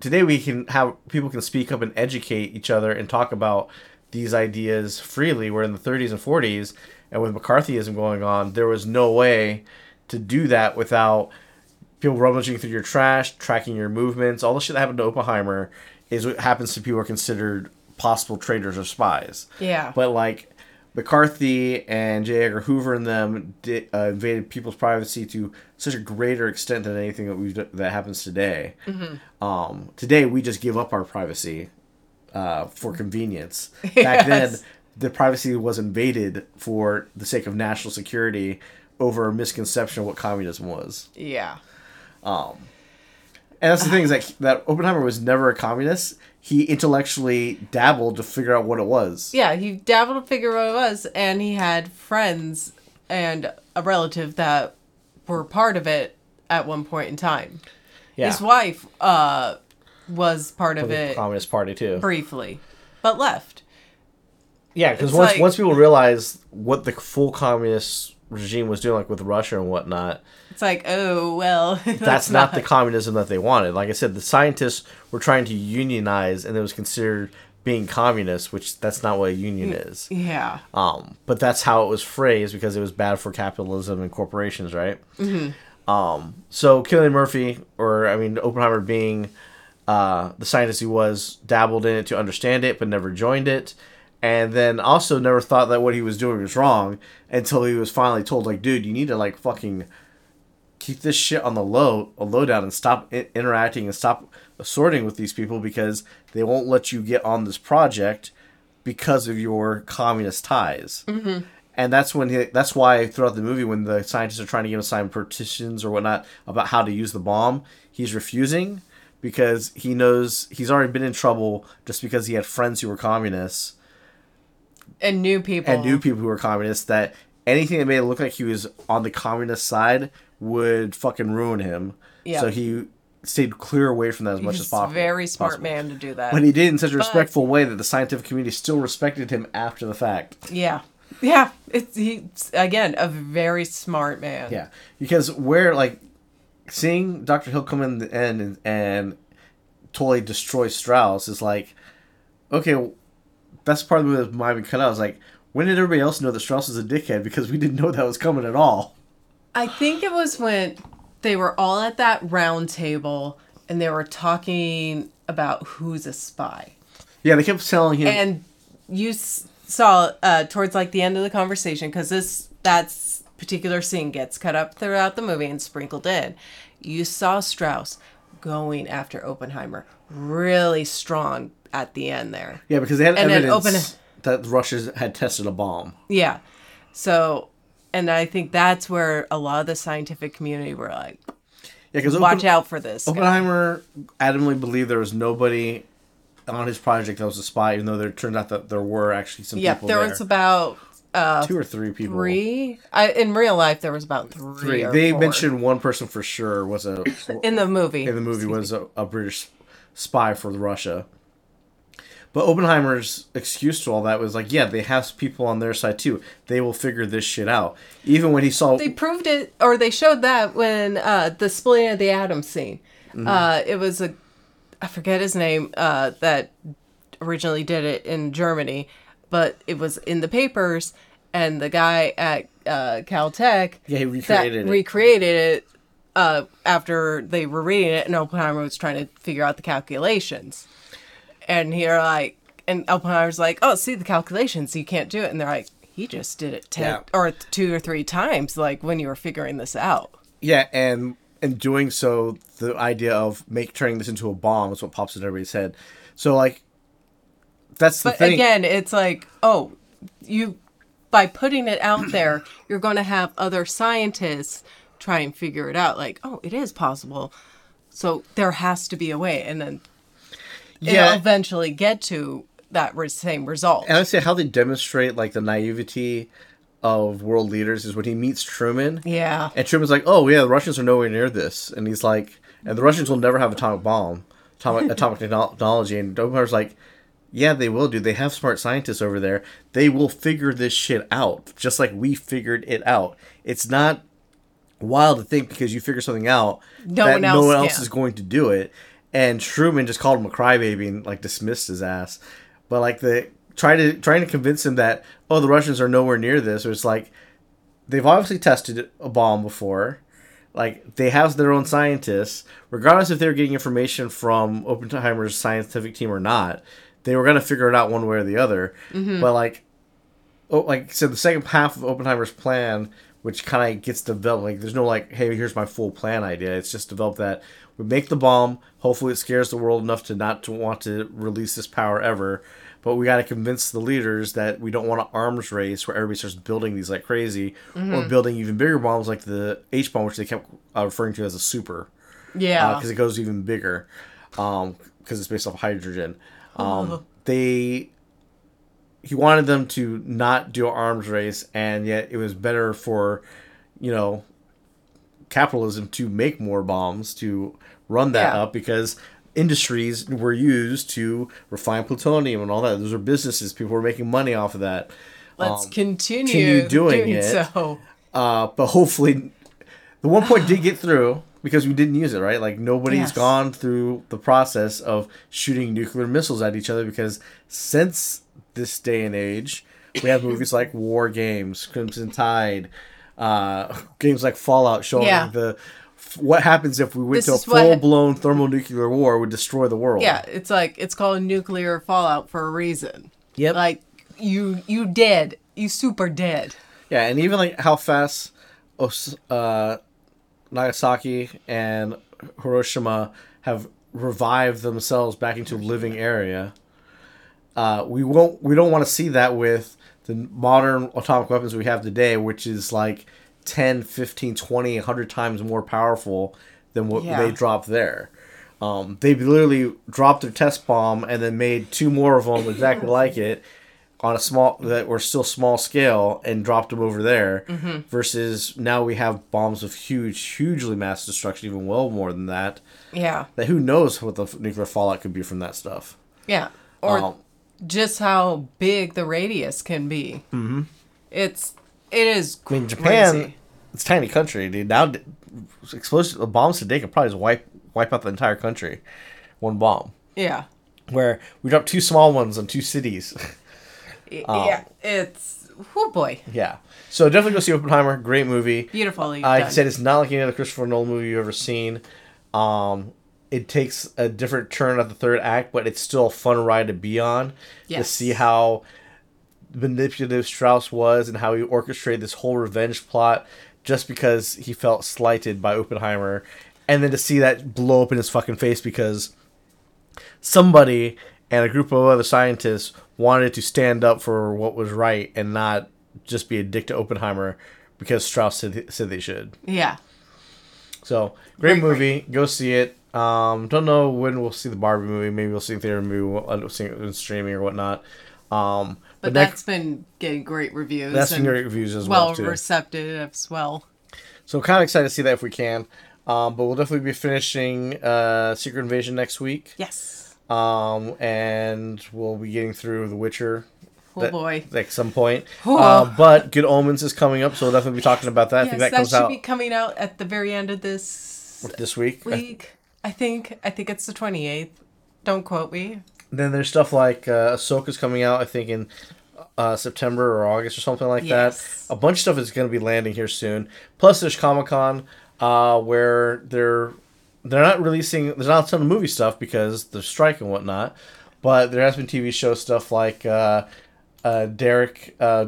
today we can have people can speak up and educate each other and talk about these ideas freely. Where in the 30s and 40s, and with McCarthyism going on, there was no way to do that without people rummaging through your trash, tracking your movements. All the shit that happened to Oppenheimer is what happens to people who are considered possible traitors or spies. Yeah. But like McCarthy and J. Edgar Hoover and them di- uh, invaded people's privacy to such a greater extent than anything that we that happens today. Um, today we just give up our privacy uh, for convenience. Back then, Yes. the privacy was invaded for the sake of national security over a misconception of what communism was. yeah. And that's the thing is that that Oppenheimer was never a communist. He intellectually dabbled to figure out what it was. Yeah, he dabbled to figure out what it was, and he had friends and a relative that were part of it at one point in time. Yeah, His wife uh, was part of it Communist Party too. briefly, but left. Yeah, because once like- once people realized what the full communist regime was doing, like with Russia and whatnot, It's like, oh well, that's, not, the communism that they wanted. Like I said, the scientists were trying to unionize, and it was considered being communist, which that's not what a union is. Yeah, Um, but that's how it was phrased because it was bad for capitalism and corporations, right? Mm-hmm. Um, so Cillian Murphy, or I mean Oppenheimer, being uh, the scientist he was, dabbled in it to understand it, but never joined it, and then also never thought that what he was doing was wrong until he was finally told, like, dude, you need to like fucking keep this shit on the low, a lowdown, and stop I- interacting and stop assorting with these people because they won't let you get on this project because of your communist ties. Mm-hmm. And that's when he, that's why throughout the movie, when the scientists are trying to get him to sign petitions or whatnot about how to use the bomb, he's refusing because he knows he's already been in trouble just because he had friends who were communists and new people. and knew people who were communists that anything that made it look like he was on the communist side would fucking ruin him. Yeah. So he stayed clear away from that as much as possible. very smart possible. man to do that. But he did in such a respectful way that the scientific community still respected him after the fact. yeah, yeah. It's he's again a very smart man. Yeah, because where like seeing Doctor Hill come in the end and, and totally destroy Strauss is like, okay, that's part of the movie that might have been cut out. Is like, when did everybody else know that Strauss was a dickhead? Because we didn't know that was coming at all. I think it was when they were all at that round table and they were talking about who's a spy. Yeah, they kept telling him. And you s- saw uh, towards like the end of the conversation because this that's particular scene gets cut up throughout the movie and sprinkled in. You saw Strauss going after Oppenheimer really strong at the end there. yeah, because they had and evidence that Russia had tested a bomb. Yeah. So, and I think that's where a lot of the scientific community were like, Yeah, because watch out for this. guy." Oppenheimer adamantly believed there was nobody on his project that was a spy, even though there turned out that there were actually some Yeah, people there there. was about uh, two or three people. three. I, in real life, there was about three. Three. or They four. mentioned one person for sure was a in the movie. in the movie was a, a British spy for Russia. But Oppenheimer's excuse to all that was like, yeah, they have people on their side too. They will figure this shit out. Even when he saw, They proved it, or they showed that when uh, the splitting of the atom scene. Mm-hmm. Uh, it was a, I forget his name, uh, that originally did it in Germany, but it was in the papers, and the guy at uh, Caltech yeah, he that recreated it. recreated it uh, after they were reading it, and Oppenheimer was trying to figure out the calculations. And here, like, and Oppenheimer's like, "Oh, see the calculations, you can't do it." And they're like, "He just did it ten Yeah. or two or three times, like when you were figuring this out." yeah, and in doing so, the idea of make turning this into a bomb is what pops in everybody's head. So like, that's the But thing. again, it's like, oh, you by putting it out there, you're going to have other scientists try and figure it out. Like, oh, it is possible. So there has to be a way, and then Yeah. it'll eventually get to that same result. and I'd say how they demonstrate like the naivety of world leaders is when he meets Truman. yeah, And Truman's like, "Oh yeah, the Russians are nowhere near this," and he's like, "And the Russians will never have atomic bomb, atomic atomic technology." And Oppenheimer's like, "Yeah, they will, do. They have smart scientists over there. They will figure this shit out, just like we figured it out. It's not wild to think because you figure something out No that one no else one else is going to do it." And Truman just called him a crybaby and like dismissed his ass. But like the try to trying to convince him that oh the Russians are nowhere near this. Or it's like they've obviously tested a bomb before. Like they have their own scientists, regardless if they're getting information from Oppenheimer's scientific team or not. They were gonna figure it out one way or the other. Mm-hmm. But like, oh, like so the second half of Oppenheimer's plan, which kind of gets developed. Like there's no like, hey, here's my full plan idea. It's just developed that we make the bomb. Hopefully, it scares the world enough to not to want to release this power ever. But we got to convince the leaders that we don't want an arms race where everybody starts building these like crazy, or building even bigger bombs like the H bomb, which they kept uh, referring to as a super Yeah. because it goes even bigger because it's based off hydrogen. Um, they he wanted them to not do an arms race, and yet it was better for you know capitalism to make more bombs to run that Yeah. up because industries were used to refine plutonium and all that. Those are businesses. People were making money off of that. Let's Um, continue, continue doing doing, it. so. uh, but hopefully, the one point did get through because we didn't use it, right? Like nobody's Yes. gone through the process of shooting nuclear missiles at each other because since this day and age, we have movies like War Games, Crimson Tide, uh, games like Fallout showing Yeah. the what happens if we went This to a is what- full blown thermonuclear war would destroy the world. Yeah, it's like it's called nuclear fallout for a reason. Yep. Like you you dead. You super dead. Yeah, and even like how fast Os- uh, Nagasaki and Hiroshima have revived themselves back into living area. Uh, we won't. We don't want to see that with the modern atomic weapons we have today, which is like 10, 15, 20, 100 times more powerful than what Yeah. they dropped there. Um, they literally dropped their test bomb and then made two more of them exactly like it on a small that were still small scale and dropped them over there. Versus now we have bombs of huge, hugely mass destruction, even well more than that. Yeah. That who knows what the nuclear fallout could be from that stuff. Yeah. Or Um, just how big the radius can be. Mm-hmm. It's it is I mean, Japan, crazy. it's a tiny country, dude. Now, explosive bombs today could probably just wipe wipe out the entire country, one bomb. Yeah. Where we dropped two small ones on two cities. Um, yeah. It's oh boy. yeah, so definitely go see Oppenheimer. Great movie. Beautifully Like I said, it's not like any other Christopher Nolan movie you've ever seen. Um, it takes a different turn at the third act, but it's still a fun ride to be on. To see how manipulative Strauss was and how he orchestrated this whole revenge plot just because he felt slighted by Oppenheimer, and then to see that blow up in his fucking face because somebody and a group of other scientists wanted to stand up for what was right and not just be a dick to Oppenheimer because Strauss said, said they should. yeah. So great Great, movie. Go see it. Um, don't know when we'll see the Barbie movie. Maybe we'll see the theater movie. We'll end up seeing it in streaming or whatnot. Um, But, but, that's been getting great reviews. that's been great reviews as well, well too. receptive as well. So kind of excited to see that if we can. Um, but we'll definitely be finishing uh, Secret Invasion next week. Yes. Um, and we'll be getting through The Witcher. Oh that- boy. At some point. Oh. Uh, but Good Omens is coming up, so we'll definitely be talking about that. I Yes, think that, that comes should out be coming out at the very end of this this week. week. I think. I think it's the twenty eighth. Don't quote me. Then there's stuff like uh, Ahsoka's coming out, I think, in uh, September or August or something like Yes. that. A bunch of stuff is going to be landing here soon. Plus, there's Comic Con, uh, where they're they're not releasing. There's not a ton of movie stuff because the strike and whatnot. But there has been TV show stuff like uh, uh, Derek, uh,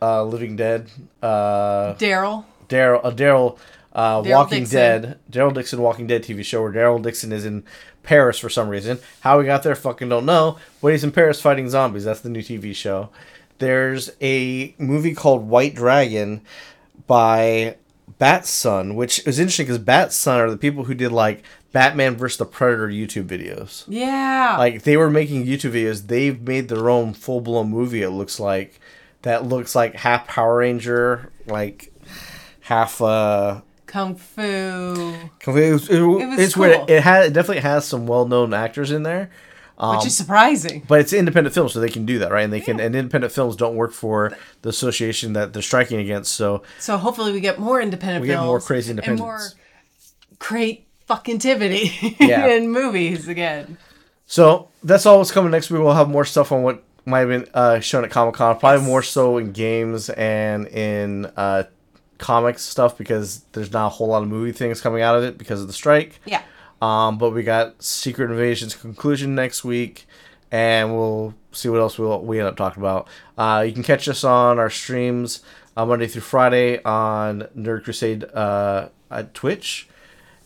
uh, Living Dead, uh, Daryl. Daryl, uh, Daryl, uh, Walking Dixon. Dead, Daryl Dixon Walking Dead TV show where Daryl Dixon is in Paris for some reason. How he got there, fucking don't know. But he's in Paris fighting zombies. That's the new TV show. There's a movie called White Dragon by Batson, which is interesting because Batson are the people who did like Batman versus the Predator YouTube videos. Yeah. Like they were making YouTube videos. They've made their own full blown movie. It looks like that looks like half Power Ranger, like half uh. Kung Fu. It was, it, was it's weird. cool. It had it definitely has some well known actors in there, um, which is surprising. but it's independent films, so they can do that, right? And they can. And independent films don't work for the association that they're striking against. So So hopefully we get more independent We get more crazy And more great fucking Tivity Yeah. in movies again. So that's all what's coming next week. We'll have more stuff on what might have been uh, shown at Comic Con. Probably more so in games and in uh, comics stuff because there's not a whole lot of movie things coming out of it because of the strike. Yeah. Um, but we got Secret Invasion's conclusion next week, and we'll see what else we'll, we end up talking about. Uh, you can catch us on our streams uh, Monday through Friday on Nerd Crusade uh, at Twitch,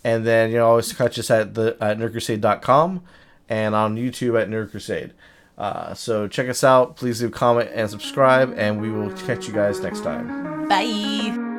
and then you know always catch us at the at nerdcrusade.com and on YouTube at Nerd Crusade. Uh, so check us out. Please leave a comment and subscribe, and we will catch you guys next time. Bye.